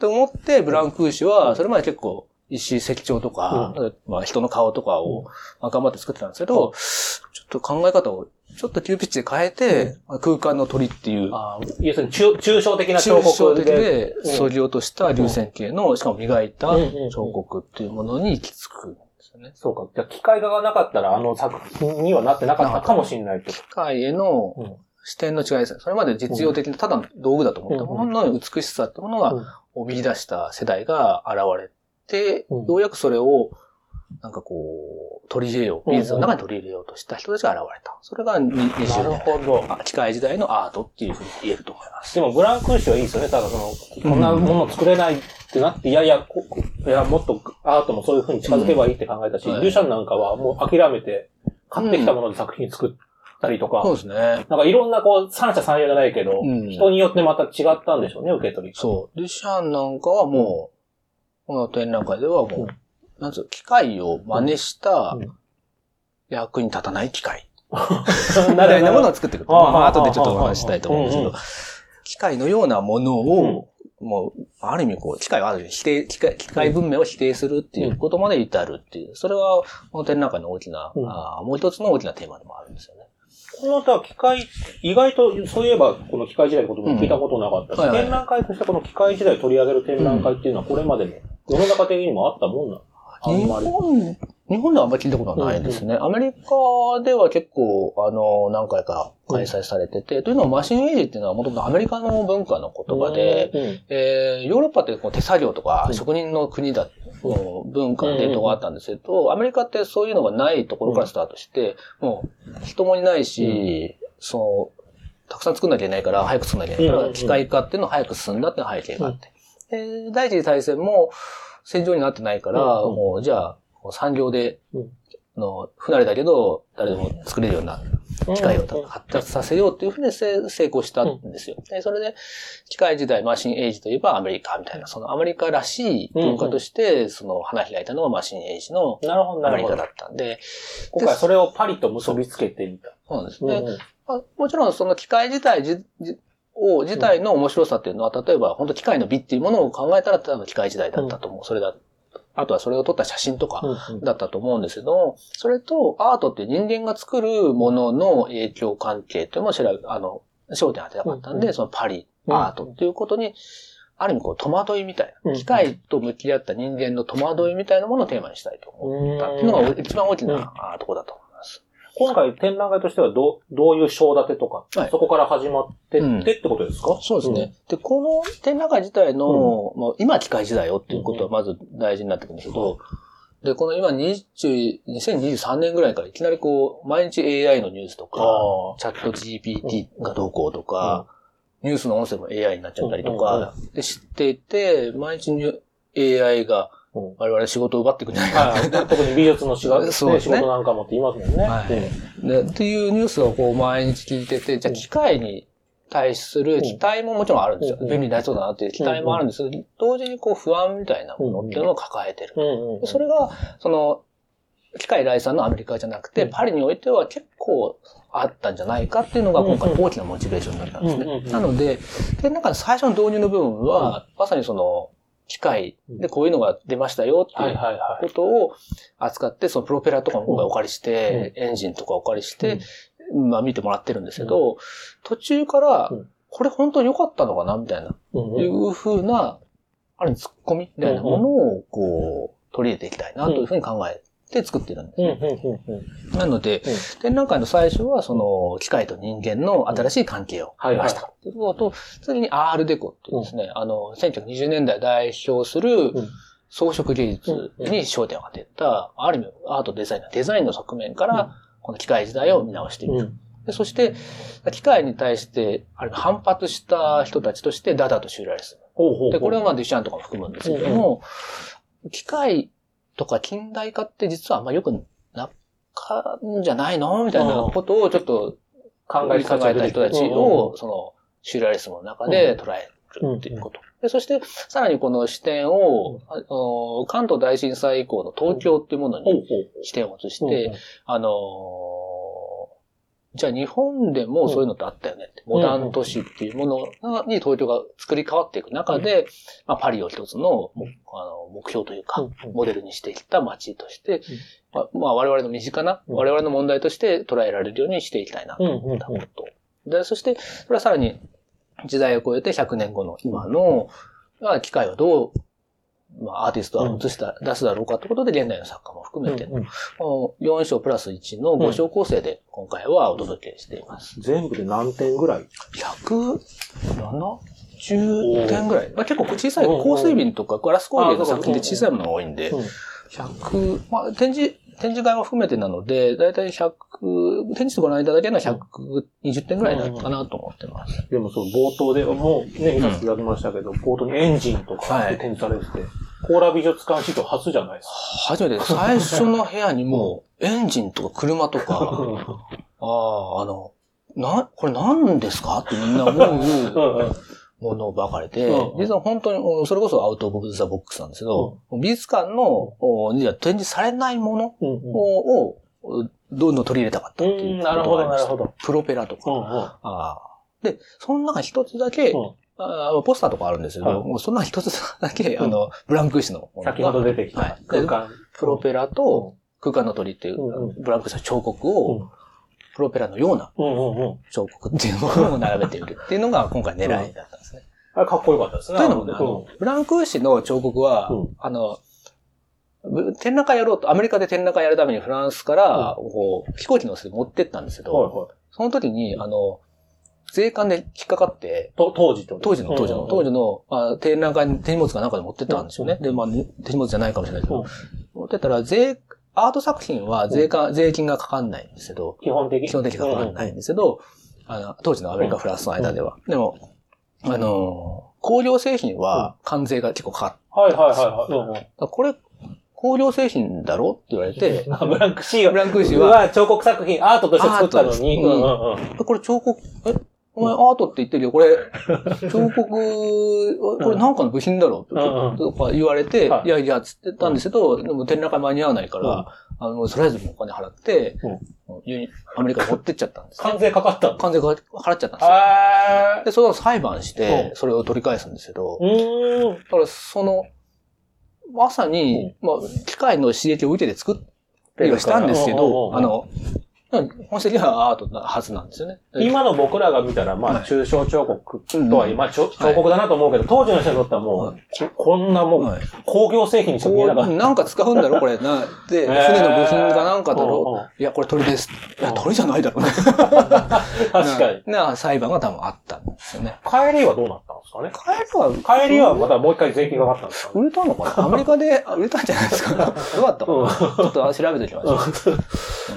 と思って、ブランクーシは、それまで結構、石石彫とか、まあ人の顔とかをまあ頑張って作ってたんですけど、ちょっと考え方をちょっと急ピッチで変えて、空間の鳥っていう、要するに抽抽象的な彫抽象的刻で。で、そぎ落とした流線形の、しかも磨いたうんうんうん彫刻っていうものに行き着くんですよね。そうか。じゃあ機械画がなかったらあの作品にはなってなかったかもしれないってこ機械へのと。視点の違いですね。それまで実用的な、ただの道具だと思ったものの美しさってものが、を見出した世代が現れて、うんようやくそれを、なんかこう、取り入れよう、美術の中に取り入れようとした人たちが現れた。それがになる20年ほど。あ機械時代のアートっていうふうに言えると思います。でもブランクーシはいいですよね。ただその、こんなもの作れないってなって、いやいや、こいや、もっとアートもそういう風に近づけばいいって考えたし、うんはいデュシャンなんかはもう諦めて、買ってきたもので作品作ったりとか、そうですね。なんかいろんなこう、三者三様じゃないけど、うん人によってまた違ったんでしょうね、受け取り。そう。デュシャンなんかはもう、この展覧会ではもう、うんなんつうの機械を真似したうん役に立たない機械。みみたいなものを作ってくる。まあ後でちょっとお話ししたいと思うんですけど、機械のようなものを、もう、ある意味こう、機械はある意味否定、機械、機械文明を否定するっていうことまで至るっていう、それは、この展覧会の大きな、うんあーもう一つの大きなテーマでもあるんですよね。この他機械、意外と、そういえば、この機械時代のことも聞いたことなかった。し、うん。はいはい。展覧会としてこの機械時代を取り上げる展覧会っていうのは、これまでの世の中的にもあったもんなの？日。本、日本ではあんまり聞いたことはないですね。アメリカでは結構、あの、何回か開催されてて、というのはマシンエイジっていうのはもともとアメリカの文化の言葉で、うん、えーヨーロッパってこう手作業とかうん。職人の国だ、文化、伝統があったんですけど、アメリカってそういうのがないところからスタートして、もう人もいないし、その、たくさん作んなきゃいけないから、早く作んなきゃいけないから、機械化っていうのが早く進んだっていう背景があって。で第一次大戦も戦場になってないから、もうじゃあ、産業で、の不慣れだけど、誰でも作れるような機械を発達させようっていうふうに成成功したんですよ。で、それで、機械時代、マシンエイジといえばアメリカみたいな、そのアメリカらしい文化として、その花開いたのがマシンエイジのなるほど、なるほどアメリカだ。ったんで、今回それをパリと結びつけてみた。そうなんですね。もちろんその機械自体じじを、自体の面白さっていうのは、例えば本当機械の美っていうものを考えたら多分機械時代だったと思う。それだ。あとはそれを撮った写真とかうんだったと思うんですけど、それとアートって人間が作るものの影響関係っていうのも調べ、あの、焦点当てたかったんで、うんそのパリ、うんアートっていうことに、ある意味こう戸惑いみたいうんな、機械と向き合った人間の戸惑いみたいなものをテーマにしたいと思ったっていうのが一番大きうん。なあところだと。今回展覧会としてはどう、どういう章立てとか、はい。そこから始まってうん。ってってことですか、そうですね。で、この展覧会自体の、もう今機械時代よっていうことはまず大事になってくるんですけど、で、この今20 2023年ぐらいからいきなりこう、毎日 AI のニュースとか、あチャット GPT がどうこうとか、ニュースの音声も AI になっちゃったりとか、で知っていて、毎日ニュ AI がうん我々仕事を奪っていくんじゃないか。はい。特に美術の仕事, そうですね。仕事なんかもって言いますもんね。はい。でっていうニュースをこう毎日聞いてて、じゃあ機械に対する期待ももちろんあるんですよ。うん。便利になりそうだなっていう期待もあるんですけど、同時にこう不安みたいなものっていうのを抱えてる。それが、その、機械来産のアメリカじゃなくて、うん。パリにおいては結構あったんじゃないかっていうのが今回うん。大きなモチベーションだったんですね。なので、で、なんか最初の導入の部分は、まさにその、機械でこういうのが出ましたよってはいいうこい。とを扱って、そのプロペラとかも今回お借りして、エンジンとかお借りして、まあ見てもらってるんですけど、途中からうん、これ本当に良かったのかなみたいな、うんい、うふうな、ある意味ツッコミみたいなものを、こう、取り入れていきたいなというふうに考えて作ってるんですうんね。うんうんうん。なので、展覧会の最初は、その、機械と人間の新しい関係をはいはい。見ました。ということと、次にアールデコっていうですね、あの、1920年代代表するん。装飾芸術に焦点を当てた、ある意味アートデザインのデザインの側面から、この機械時代を見直していく。うん。でそして、機械に対して、ある意味反発した人たちとして、ダダとシューラリスム。ほうほうほう。で、これはまあデュシャンとかも含むんですけども、機械とか近代化って実はあんま良くなかんじゃないのみたいなことをちょっと考え考えた人たちを、その、シューラリスムの中で捉えるっていうこと。でそして、さらにこの視点を、あの関東大震災以降の東京っていうものに視点を移して、あのじゃあ日本でもそういうのってあったよねって。モダン都市っていうものがに東京が作り変わっていく中で、まあ、パリを一つのもあの目標というか、モデルにしていった街として、まあ、まあ我々の身近な、うん。我々の問題として捉えられるようにしていきたいなと思ったこと。で、そして、それはさらに時代を超えて100年後の今の、まあ、機械はどう、まあ、アーティストは映した、出すだろうかということで、現代の作家も含めて、うんうん。この4章プラス1の5章構成で今回はお届けしています。全部で何点ぐらい？170点ぐらい。まあ、結構小さい、うん香水瓶とかガラス工芸の作品であ小さいものが多いんで、うん。100、まあ、展示、展示会も含めてなので、だいたい100、展示ご覧いただけるのは120点ぐらいだったかなと思ってます。でもその冒頭で、もうね、見させていただきましたけど、冒頭にエンジンとかはい。展示されてて、コーラ美術館史上初じゃないです初めて、最初の部屋にもう、エンジンとか車とか、か。ああ、あの、な、これ何ですか？ってみんな思う。うんうんものばかりで、う。ん実は本当に、うんそれこそアウト・オブ・ザ・ボックスなんですけど、美術館の、おには展示されないものうんうん。を、をどんどん取り入れたかったっていううんなるほど、なるほど。ど。プロペラとか。うんうん。ああ。で、その中に一つだけ、うん。あーポスターとかあるんですけど、はいもうそんな一つだけ、あの、ブランク紙の先ほど出てきたはい空間。プロペラと空間の鳥っていう、うんうブランク紙の彫刻うん。を、プロペラのようなうんうんうん。彫刻っていうものを並べているっていうのが今回狙いだったんですね。あれかっこよかったですね。というのもね、あの、ブランク紙の彫刻は、うんあの、ぶ展覧会やろうと、アメリカで展覧会やるためにフランスから、こう、飛行機乗せて持ってったんですけど、はいはい。その時に、あの、税関で引っかかって、と当時と当時の、当時の、当時。時の、あ展覧会に手荷物かなんかで持ってったんですよね。で、まあ、手荷物じゃないかもしれないけど、うん持ってったら、税、アート作品は税関、税金がかかんないんですけど、基本的基本的にかかんないんですけど、あの、当時のアメリカ、フランスの間では。でも、あの、工業製品は関税が結構かかっはいはいはいはい。た。これ、工業製品だろって言われて、あブランクシーブランクシーはは、彫刻作品、アートとして作ったのに。これ彫刻、え？お前アートって言ってるよ。これ、彫刻、これなんかの部品だろとか言われて、はい。いやいや、つってたんですけど、でも展覧会間に合わないから、あの、とりあえずお金払って、アメリカに持ってっちゃったんです、関税かかったの？関税が払っちゃったんですよ。へで、それを裁判しうてん、それを取り返すんですけど。だからその、まさに、まあ、機械の刺激を受けて作ったりはしたんですけど、ん。あの、本質的にはアートなはずなんですよね。今の僕らが見たら、まあ、はい抽象彫刻うんとはいえ、ま彫刻だなと思うけど、当時の人にとってはもはう、こんなもう、はい工業製品にしか見えなかっこうなんか使うんだろこれ。な、で、船の部品かなんかだうんういや、これ鳥です。いや、鳥じゃないだろうね。た。確かに。な、な裁判が多分あったんですよね。帰りはどうなったんですかね？帰りは、帰りはまたもう一回税金がかかったんですか？ね売れたのかな？アメリカであ売れたんじゃないですか？どうだったかな？ちょっと調べておきましょ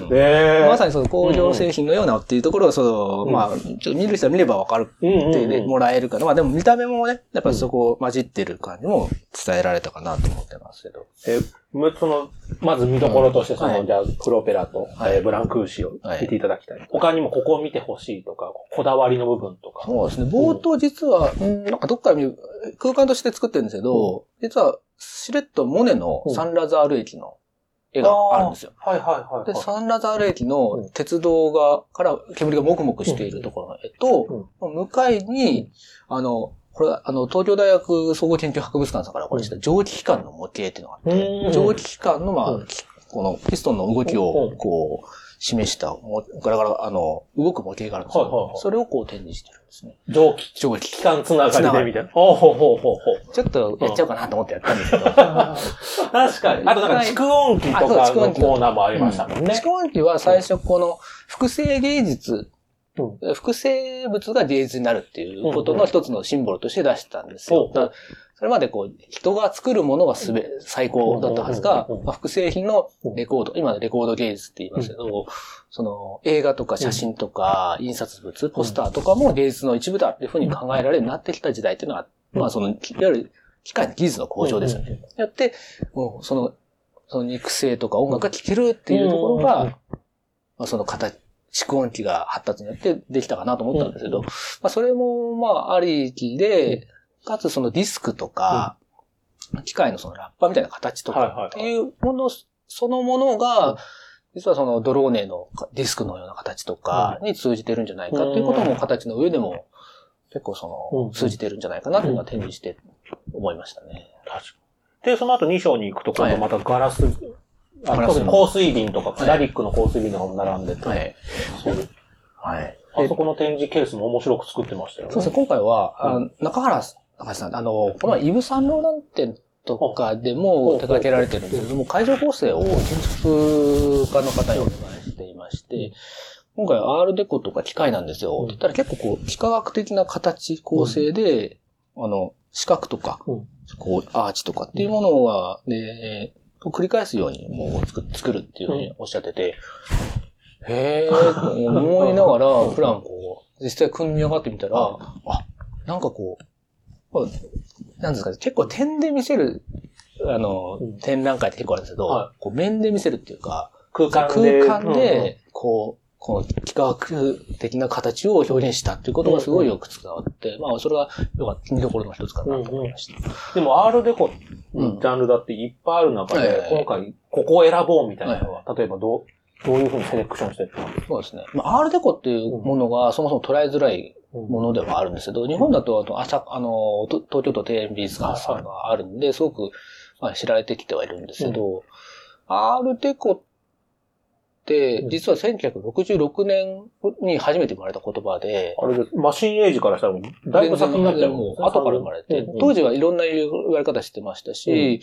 う。まさにその工業製品のようなっていうところを、その、うんまあ、ちょっと見る人は見ればわかるってうんもらえるから、まあでも見た目もね、やっぱりそこ混じってる感じも伝えられたかなと思ってますけど。え、むその、まず見どころとして、その、はいじゃあ、プロペラと、はいえーブランクーシを見ていただきたい。他にもここを見てほしいとか、こだわりの部分とか。そうですね。冒頭実は、うんなんかどっか見る、空間として作ってるんですけど、実は、しれっとモネのサンラザール駅の絵があるんですよ。はいはいはい、で、はい。サンラザール駅の鉄道が、から煙がもくもくしているところの絵と、向かいに、あの、これ、あの、東京大学総合研究博物館さんからこれした蒸気機関の模型っていうのがあって、うん。蒸気機関の、まうん。あ、きこのピストンの動きを、こう、示した、もガラガラ、あの、動く模型があるんですはいはいはいよ。それをこう展示してるんですね。蒸気蒸気機関つながりでみたいな。ほうほうほうほうほう。ちょっとやっちゃおうかなと思ってやったんですけど。確かに。あとなんか蓄音機とかの蓄音機コーナーもありましたもんね。蓄音機は最初この複製芸術、う複製物が芸術になるっていうことの一つのシンボルとして出したんですよ。うんそれまでこう、人が作るものがすべ、最高だったはずがまあ複製品のレコード、今のレコード芸術って言いますけど、その映画とか写真とか印刷物、ポスターとかも芸術の一部だっていうふうに考えられるようになってきた時代っていうのは、うん。まあその、いわゆる機械の技術の向上ですよね。やって、もうその、その肉声とか音楽が聴けるっていうところが、うん。まあ、その形、蓄音機が発達によってできたかなと思ったんですけど、まあ、それも、まあ、ありきで、かつそのディスクとか、機械のそのラッパーみたいな形とはいはいはい。かっていうもの、そのものが、実はそのドローネのディスクのような形とかに通じてるんじゃないかっていうことも形の上でも結構そうん。の通じてるんじゃないかなっていうのが展示して思いましたね。確かに。で、その後2章に行くと、今度またガラス、あガラスの。特に香水瓶とか、い。プラリックの香水瓶とかも並んでて、はい。そう。はい。あそこの展示ケースも面白く作ってましたよね。そうですね、今回は、あ中原中原さん、あの、このイブ・サンローラン店とかでも手掛けられてるんですけども、会場構成を建築家の方にお願いしていまして、今回アールデコとか機械なんですよ。うん。って言ったら結構こう、幾何学的な形、構成で、あの、四角とか、うん。こう、アーチとかっていうものが、ね、繰り返すようにもう作作るっていうふうにおっしゃってて、へー。と思いながら、プランこう、実際組み上がってみたら、あ、なんかこう、こうなんですかね、結構点で見せる、あの、うん展覧会って結構あるんですけど、はこう面で見せるっていうか、空間で。空間で、こう、この幾何学的な形を表現したっていうことがすごいよく伝わって、まあ、それが、よかった、見どころの一つかなと思いました。でも、アールデコジャンルだっていっぱいある中で、はい今回、ここを選ぼうみたいなのは、例えばどう、どういうふうにセレクションしてったんですかそうですね。まあ、アールデコっていうものがそもそも捉えづらいものではあるんですけど、日本だと、あと、朝、あの、と東京都庭園美術館さんがあるんで、すごく、まあ、知られてきてはいるんですけど、アールデコって、実は1966年に初めて生まれた言葉で、あれで、マシンエイジからしたら、だいぶ先になっちゃうもう後から生まれて、当時はいろんな言われ方してましたし、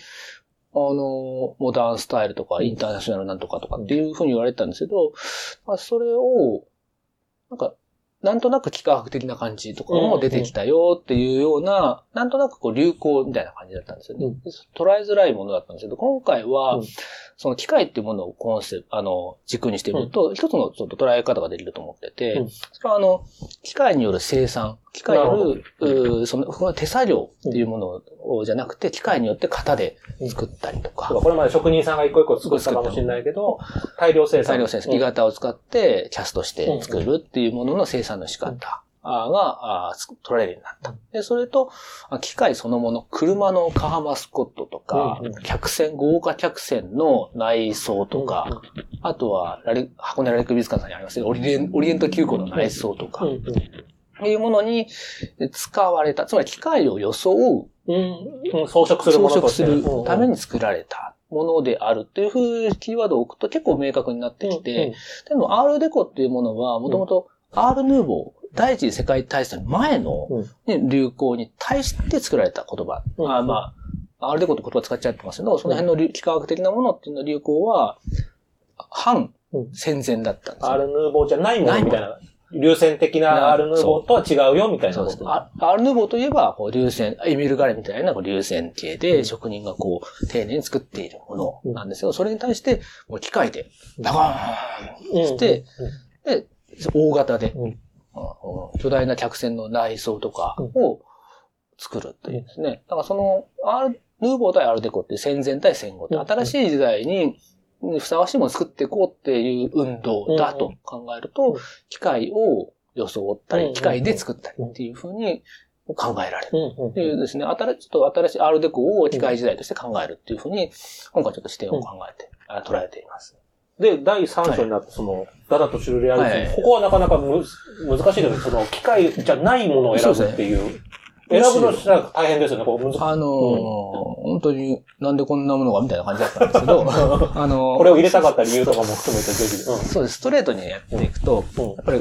あの、モダンスタイルとかインターナショナルなんとかとかっていうふうに言われてたんですけど、まあ、それを、なんか、なんとなく幾何学的な感じとかも出てきたよっていうような、なんとなくこう流行みたいな感じだったんですよね。うん。捉えづらいものだったんですけど、今回は、うん。その機械っていうものをコンセプト、あの、軸にしてみると、一つのちょっと捉え方ができると思ってて、うん。それはあの、機械による生産、機械による、その、手作業っていうものをじゃなくて、機械によって型で作ったりとか、これまで職人さんが一個一個作ったかもしれないけど、大量生産。大量生産、うん。木型を使ってキャストして作るっていうものの生産の仕方が取られるようになった。で、それと、あ機械そのもの、車のカーマスコットとか客船、豪華客船の内装とか、あとは箱根ラリック美術館さんにありますね、オリエンオリエント急行の内装とかいうものに使われた、つまり機械を装ううん。うん装飾するもの装飾する。ために作られたものであるっていうふうにキーワードを置くと結構明確になってきて、でも R デコっていうものはもともと R ヌーボー、第一次世界大戦の前のうん。ね流行に対して作られた言葉。うん。あまあ、R デコって言葉使っちゃってますけど、その辺の流幾何学的なものっていうの流行は、反うん。戦前だったんですよ。アールヌーボーじゃないものみたいな。流線的なアールヌーボーとは違うよみたいなこと。そうです。ね。あアールヌーボーといえば、こう、流線、エミール・ガレみたいなこう流線形で職人がこう、丁寧に作っているものなんですけど、それに対して、もう機械で、バコーンして、で、大型で、巨大な客船の内装とかを作るっていうですね。だからその、アール、ヌーボー対アールデコっていう戦前対戦後ってうん。新しい時代にふさわしいものを作っていこうっていう運動だと考えるとうん、機械を装ったうん。り、機械で作ったりっていうふうに考えられる。うん。うん。っていうですね、新しい、ちょっと新しいアールデコを機械時代として考えるっていうふうに、今回ちょっと視点を考えて、あ捉えています。で、第3章になって、その、ダダとシュルレアリズム、はい。ここはなかなかむ難しいですね。その、機械じゃないものを選ぶっていう。選ぶのしたら大変ですよね、こう難しい。あのー本当になんでこんなものがみたいな感じだったんですけど、あのーこれを入れたかった理由とかも含めてぜひ。そうです。ストレートにやっていくと、うん。うんやっぱり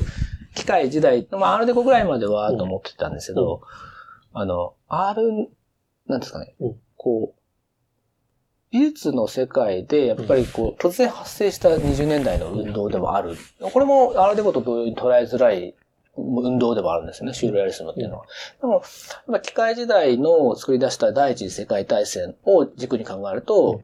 機械時代、まあ、アールデコぐらいまではと思ってたんですけど、あの、R、なんですかね、うんこう、美術の世界で、やっぱりこう、突然発生した20年代の運動でもある。これもアールデコと同様に捉えづらい運動でもあるんですよね、シュールレアリスムっていうのは。でも、やっぱ機械時代の作り出した第一次世界大戦を軸に考えると、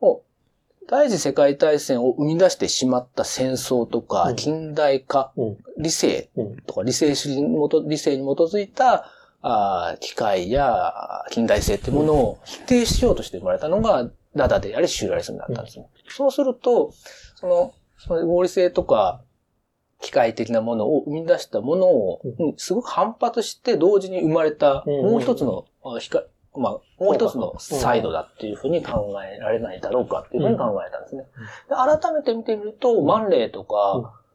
もう、第一次世界大戦を生み出してしまった戦争とか、うん。近代化、うん。理性うん。とか理性主義に基理性に基づいたあー機械や近代性っていうものを否定しようとして生まれたのがダダでありシューラリスムだったんですね。そうすると、その、その合理性とか機械的なものを生み出したものを、すごく反発して同時に生まれた、うん。もう一つの、まあ、もう一つのサイドだっていうふうに考えられないだろうかっていうふうに考えたんですね。で改めて見てみると、マンレーとかで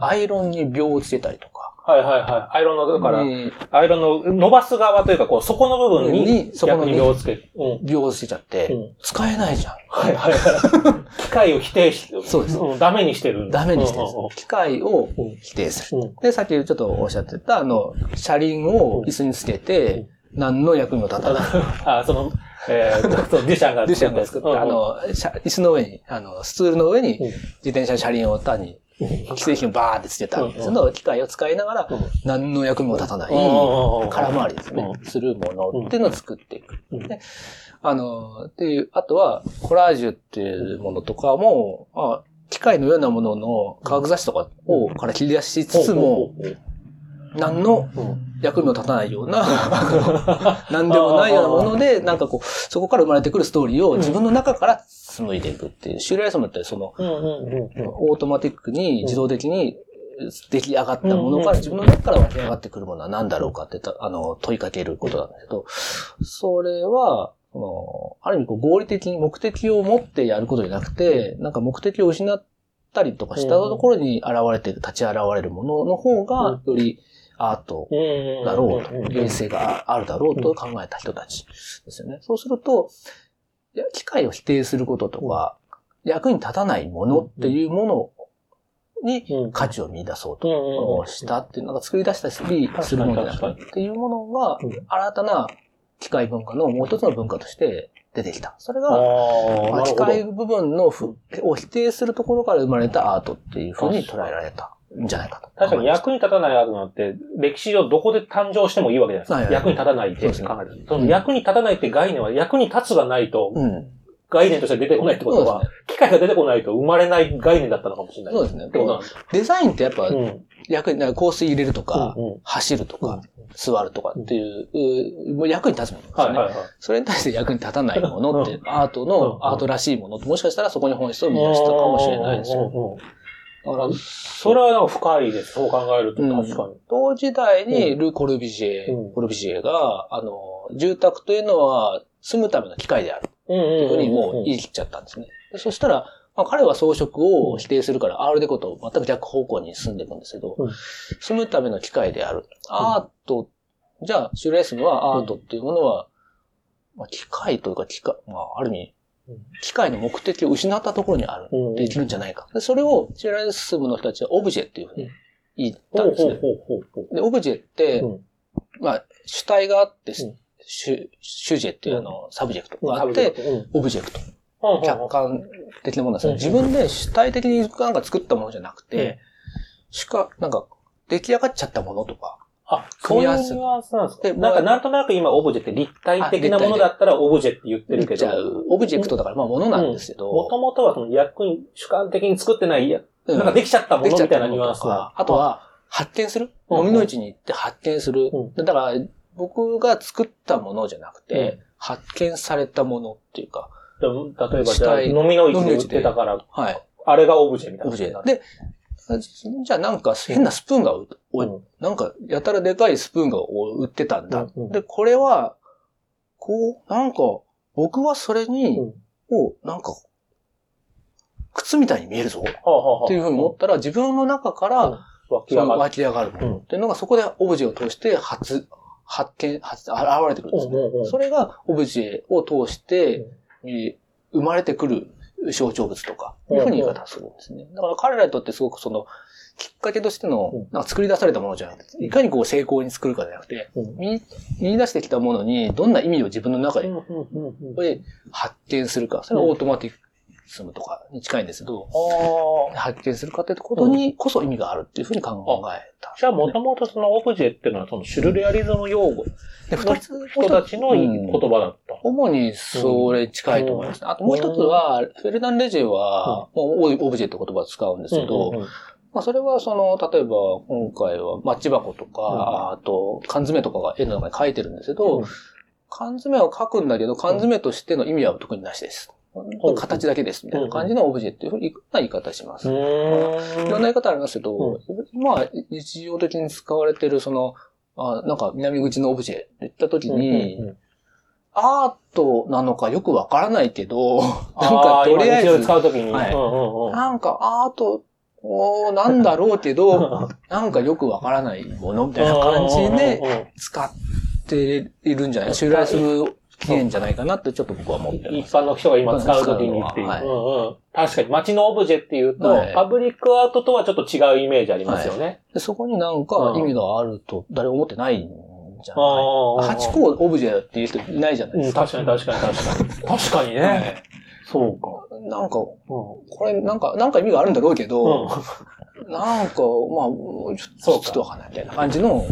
アイロンに秒をつけたりとか、はいはいはい。アイロンの、だから、にアイロンの伸ばす側というか、こう、底の部分にに、そこに秒をつける。うん。秒をつけちゃって、うん使えないじゃん。はいはいはい。機械を否定し、そうですんダメにしてる。ダメにしてるうんうん機械をうん否定する。うんで、さっきちょっとおっしゃってた、あの、車輪を椅子につけて、何の役にも立たない。あ、その、えー、そうデュシャンがデュシャンが作った、あ、の、車椅子の上に、あの、スツールの上にうん自転車の車輪を単に既製品をバーってつけたんですけど、機械を使いながらうん。何の役にも立たない、うん。空回りですね、うするものっていうのを作っていく。うん。であの、っていう、あとは、コラージュっていうものとかも、あ機械のようなものの科学雑誌とかをから切り出しつつも、何のうん役にも立たないような、何でもないようなもので、なんかこう、そこから生まれてくるストーリーを自分の中から紡いでいくっていう、シューレアリスムってその、オートマティックに自動的に出来上がったものから、自分の中から湧き上がってくるものは何だろうかってたあの問いかけることなんだけど、それは、そのある意味こう合理的に目的を持ってやることじゃなくて、なんか目的を失ったりとかしたところに現れてる、立ち現れるものの方が、よりアートうんだろうと、芸術性があるだろうと考えた人たちですよね。そうすると、機械を否定することとか、役に立たないものっていうものにうん価値を見出そうとしたっていうのが作り出したりするものじゃないっていうものがうん新たな機械文化のもう一つの文化として出てきた。それが。機械部分のふを否定するところから生まれたアートっていうふうに捉えられた。んじゃないかと。確かに役に立たないアートなんて、歴史上どこで誕生してもいいわけじゃないですか。はいはい役に立たないって考える。その役に立たないって概念は、役に立つがないと、うん。概念として出てこないってことは、機械が出てこないと生まれない概念だったのかもしれない。そうですねってことなんですデザインってやっぱうん。役に、香水入れるとか、うんうん走るとか、うん座るとかっていう、うもう役に立つものですよね。はいはいはい。それに対して役に立たないものってう、アートうんの、アートらしいものって、もしかしたらそこに本質を見出したかもしれないですよ。うんうんうん。だから、それはなんか深いです。そう考えるとうん。確かに。同時代にル・コルビジエ、うん。コルビジエが、あの、住宅というのは住むための機械である。うんうんというふうにもう言い切っちゃったんですね。でそしたら、まあ、彼は装飾を否定するから、アールデコと全く逆方向に進んでいくんですけど、うん。住むための機械である。アート、じゃあ、シュルレアリスムはアートっていうものは、まあ、機械というか機械、まあ、ある意味うん、機械の目的を失ったところにある。うん。できるんじゃないか。でそれをシュルレアリスムの人たちはオブジェっていうふうに言ったんですね。で、オブジェって、うん。まあ、主体があって、うん。シュ sujet っていうあの、サブジェクト。うん。があって、うん。オブジェクト。うん客観的なものですね。うん。自分で主体的になんか作ったものじゃなくて、しか、なんか、出来上がっちゃったものとか。あ、そういうニュアンスなんですかでなんか、なんとなく今、オブジェって立体的なものだったらオブジェって言ってるけど。じゃ、あ、オブジェクトだから、まあ、ものなんですけど。もともとはその役に主観的に作ってない、なんかできちゃったものみたいなニュアンスものとはか。あと、は、発見する？うん。飲みの市に行って発見する。うん。だから、僕が作ったものじゃなくうん。て、発見されたものっていうか、例えば、主じゃ飲みの市で売ってたから、はい。あれがオブジェみたいな。オブジェ。で、じゃあなんか変なスプーンがう、ん。なんかやたらでかいスプーンが売ってたんだ。うんうん。で、これは、こう、なんか、僕はそれに、うん。おなんか、靴みたいに見えるぞ。っていうふうに思ったら、自分の中から、湧き上がっ湧き上がる。ものっていうのが、そこでオブジェを通して発、発見、発、現れてくるんですね。それがオブジェを通して、えー生まれてくる象徴物とか、いうふうに言い方するんですね。だから彼らにとってすごくその、きっかけとしてのうん、なんか作り出されたものじゃなくて、いかにこう成功に作るかじゃなくて、うん。見見出してきたものにどんな意味を自分の中で発見するか、それはオートマティックスムとかに近いんですけど。発見するかということにこそ意味があるっていうふうに考えた。じゃあ、もともとそのオブジェっていうのは、そのシュルレアリズム用語。二つ、人たちのうん言葉だった。主にそれ近いと思いますね。あともう一つは、フェルナン・レジェは、オブジェって言葉を使うんですけど、うんうんうん。まあそれはその、例えば今回はマッチ箱とか、うん。あと缶詰とかが絵の中に書いてるんですけど、うん。缶詰を書くんだけど、缶詰としての意味は特になしです。うん形だけですみたいな感じのオブジェっていうふうにな言い方します。ういろんな言い方ありますけど、うん。まあ日常的に使われてるその、あなんか南口のオブジェって言った時に、アートなのかよくわからないけど、なんあかとりあえず、使うときに。なんかアート、おーなんだろうけど、なんかよくわからないものみたいな感じで使っているんじゃない？襲来する起源じゃないかなってちょっと僕は思ってます。一般の人が今使うときにっていう。はいうんうん確かに街のオブジェっていうと、はいパブリックアートとはちょっと違うイメージありますよね。でそこになんか意味があると誰も思ってないんじゃあない？ーハチ公オブジェっていう人いないじゃないでうん、すか。確かに確かに確かに。確かにね。ね。そうか。なんか、うんこれなんか、なんか意味があるんだろうけど、うんなんか、まあ、ちょっと、そうか。ちょっとわかんないみたいな感じの、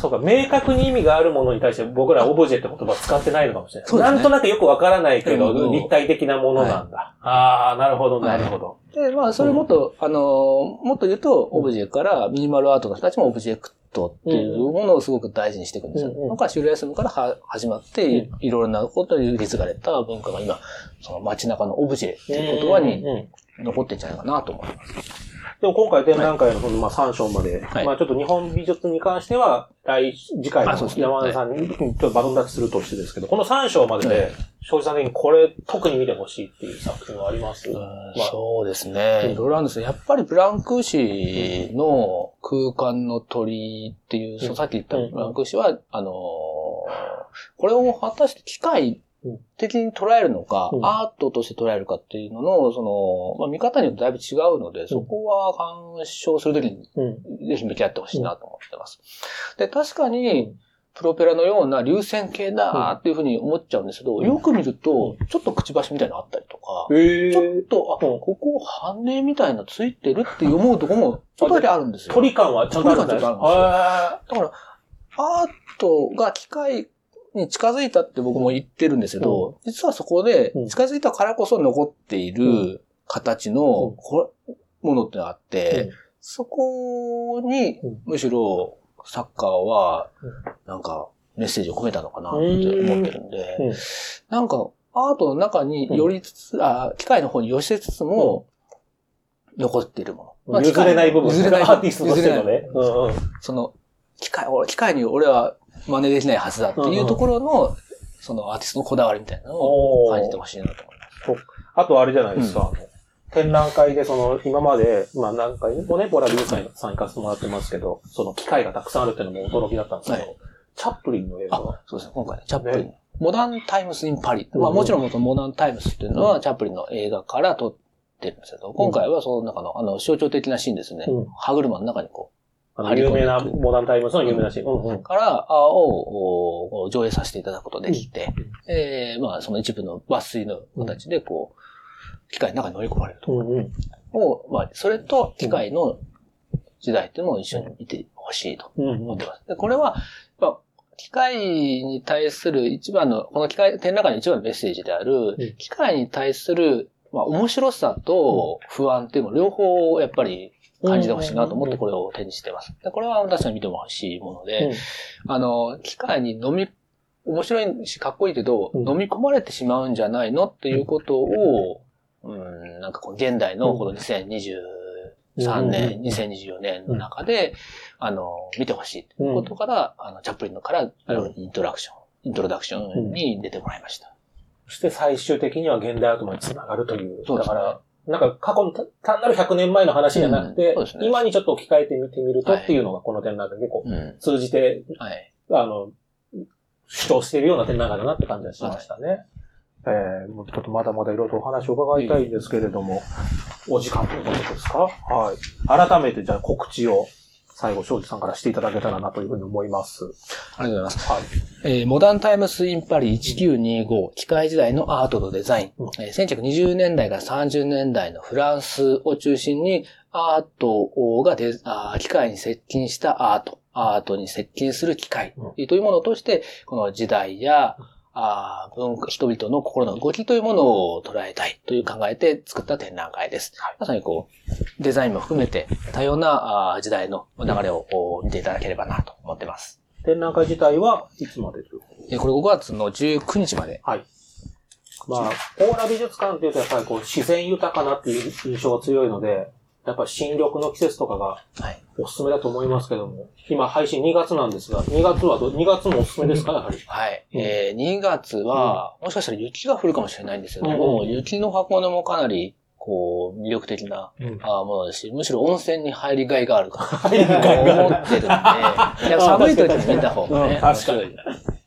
そうか、明確に意味があるものに対して僕らオブジェって言葉使ってないのかもしれない。そうですね。なんとなくよくわからないけど、うん立体的なものなんだ。ああ、なるほど、なるほど。で、まあ、それもっと、あの、もっと言うと、オブジェからミニマルアートの人たちもオブジェクトっていうものをすごく大事にしていくんですよ。うんうんなんか、シュレースムからは始まって、いいろいろなことに受け継がれた文化が今、その街中のオブジェっていう言葉にうんうん。残ってんじゃないかなと思います。でも今回展覧会のそのまあ3章まで、はい。まあちょっと日本美術に関しては、来、次回のあそうですね。山田さんにちょっとバトンタッチするとしてですけど、この3章まではで、庄司さん的にこれ特に見てほしいっていう作品はあります？うんまあ。そうですね。いろいろあるんですよ。やっぱりブランクーシの空間の鳥っていう、そのさっき言ったうんブランクーシは、あのーこれを果たして機械的に捉えるのか、うん。アートとして捉えるかっていうのの、その、まあ、見方によってだいぶ違うので、そこは干渉するときにうん。ぜひ向き合ってほしいなと思ってます。で、確かに、プロペラのような流線形だっていうふうに思っちゃうんですけど、うん。よく見ると、ちょっとくちばしみたいなのあったりとか、えちょっと、あ、うん。ここ羽みたいなついてるって思うとこもちょっとだけあるんですよ。鳥感はちゃんとあるんです鳥感ちゃんとあだから、アートが機械に近づいたって僕も言ってるんですけど、実はそこでうん。近づいたからこそ残っていうる形のものってのがあって、うん。そこにうん。むしろサッカーはうん。なんかメッセージを込めたのかなって思ってるんで、うん。なんかアートの中に寄りつつ、あ機械の方に寄せつつも残っているもの。まあ譲れない部分。譲れないアーティストとしてのね。その、機械、俺機械に俺は真似できないはずだっていうところの、そのアーティストのこだわりみたいなのを感じてほしいなと思います。あとあれじゃないですか。あの展覧会でその、今まで、まあ何回もね、ボラビューさんさん行かせてもらってますけど、その機械がたくさんあるっていうのも驚きだったんですけど、はチャップリンの映画そうですね。今回ね、チャップリン。ねモダンタイムス・イン・パリ。うんまあもちろん元モダンタイムスっていうのはチャップリンの映画から撮ってるんですけど、今回はその中のあの象徴的なシーンですね。うん歯車の中にこあの有名なモダンタイムズの有名なシーン。うん。うん。う、から、あをお上映させていただくことできて、えーまあその一部の抜粋の形でこう、機械の中に乗り込まれる。と。うんうん。を、まあ、それと機械の時代っていうのを一緒に見てほしいとうん。うん。思ってます。でこれは、まあ、機械に対する一番の、この機械、展覧会の一番のメッセージであるうん、機械に対する、まあ、面白さと不安っていうのを両方やっぱり感じてほしいなと思ってこれを手にしてます。でこれは確かに見てほしいもので、あの、機械に飲み、面白いしかっこいいけど、うん。飲み込まれてしまうんじゃないのっていうことを、うん、なんかこの現代のこの2023年、うん2024年の中で、あの、見てほしいということから、あの、チャップリンのから、あのイントラクション、イントロダクションに出てもらいました。そして最終的には現代アートまで繋がるという。そうだから、なんか過去のた単なる100年前の話じゃなくて、うんね今にちょっと置き換えてみてみるとはいっていうのがこの展覧会結構うん。通じて、はい。あの、主張しているような展覧会だなって感じがしましたね。えー、もうちょっとまだまだいろいろとお話を伺いたいんですけれども、お時間ということですか？はい。改めてじゃあ告知を最後、庄司さんからしていただけたらなというふうに思います。ありがとうございます。はい。えーモダンタイムス・イン・パリ1925、機械時代のアートとデザイン。うんえー1920年代から30年代のフランスを中心に、アートがデあー機械に接近したアート、アートに接近する機械うんというものとして、この時代や、あー文化、人々の心の動きというものを捉えたいという考えて作った展覧会です。まさにこう、デザインも含めて多様な時代の流れをお見ていただければなと思ってます。展覧会自体はいつまでというえーこれ5月の19日まではい。まあ、ポーラ美術館っていうとやっぱりこう自然豊かなっていう印象が強いので、やっぱり新緑の季節とかがはい。おすすめだと思いますけども、今配信2月なんですが、2月はど、2月もおすすめですかやはり？はい。うん。えー、2月は、もしかしたら雪が降るかもしれないんですけども、うん雪の箱根もかなり、こう、魅力的なうん。あーものですし、むしろ温泉に入りがいがあるかと思ってるんで、寒い時に見た方がね、うん。確かに。面白い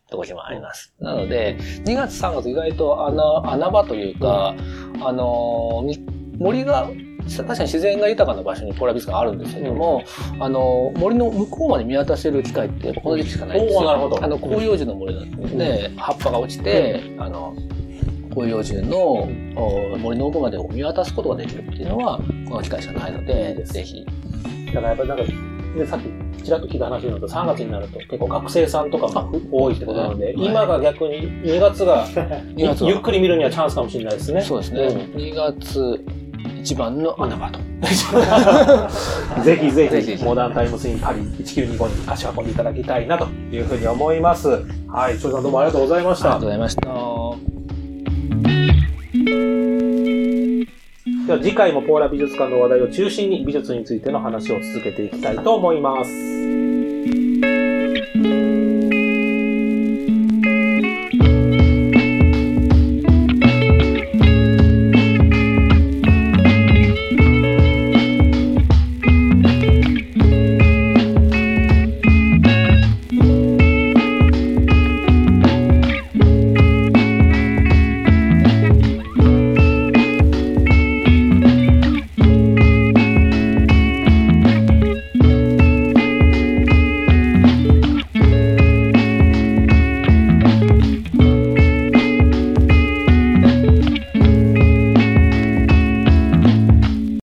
ところもあります。なので、2月3月意外と穴穴場というか、あの森が、確かに自然が豊かな場所にポーラ美術館あるんですけども、あのー森の向こうまで見渡せる機会ってこの時期しかないんですよ。おーなるほど。あの、広葉樹の森なんで、葉っぱが落ちて、あの、広葉樹のお森の奥までを見渡すことができるっていうのは、この機会しかないので、ぜひ。だからやっぱりなんか、で、さっきちらっと聞いた話になると、3月になると結構学生さんとかも多いってことなので、はい今が逆に2月が、2月は。ゆっくり見るにはチャンスかもしれないですね。そうですね。2月一番の穴場と。ぜひぜひ、ぜひモダンタイムスインパリ1925に足を運んでいただきたいなというふうに思います。はい、庄司さんどうもありがとうございましたありがとう。ございました。では次回もポーラ美術館の話題を中心に美術についての話を続けていきたいと思います。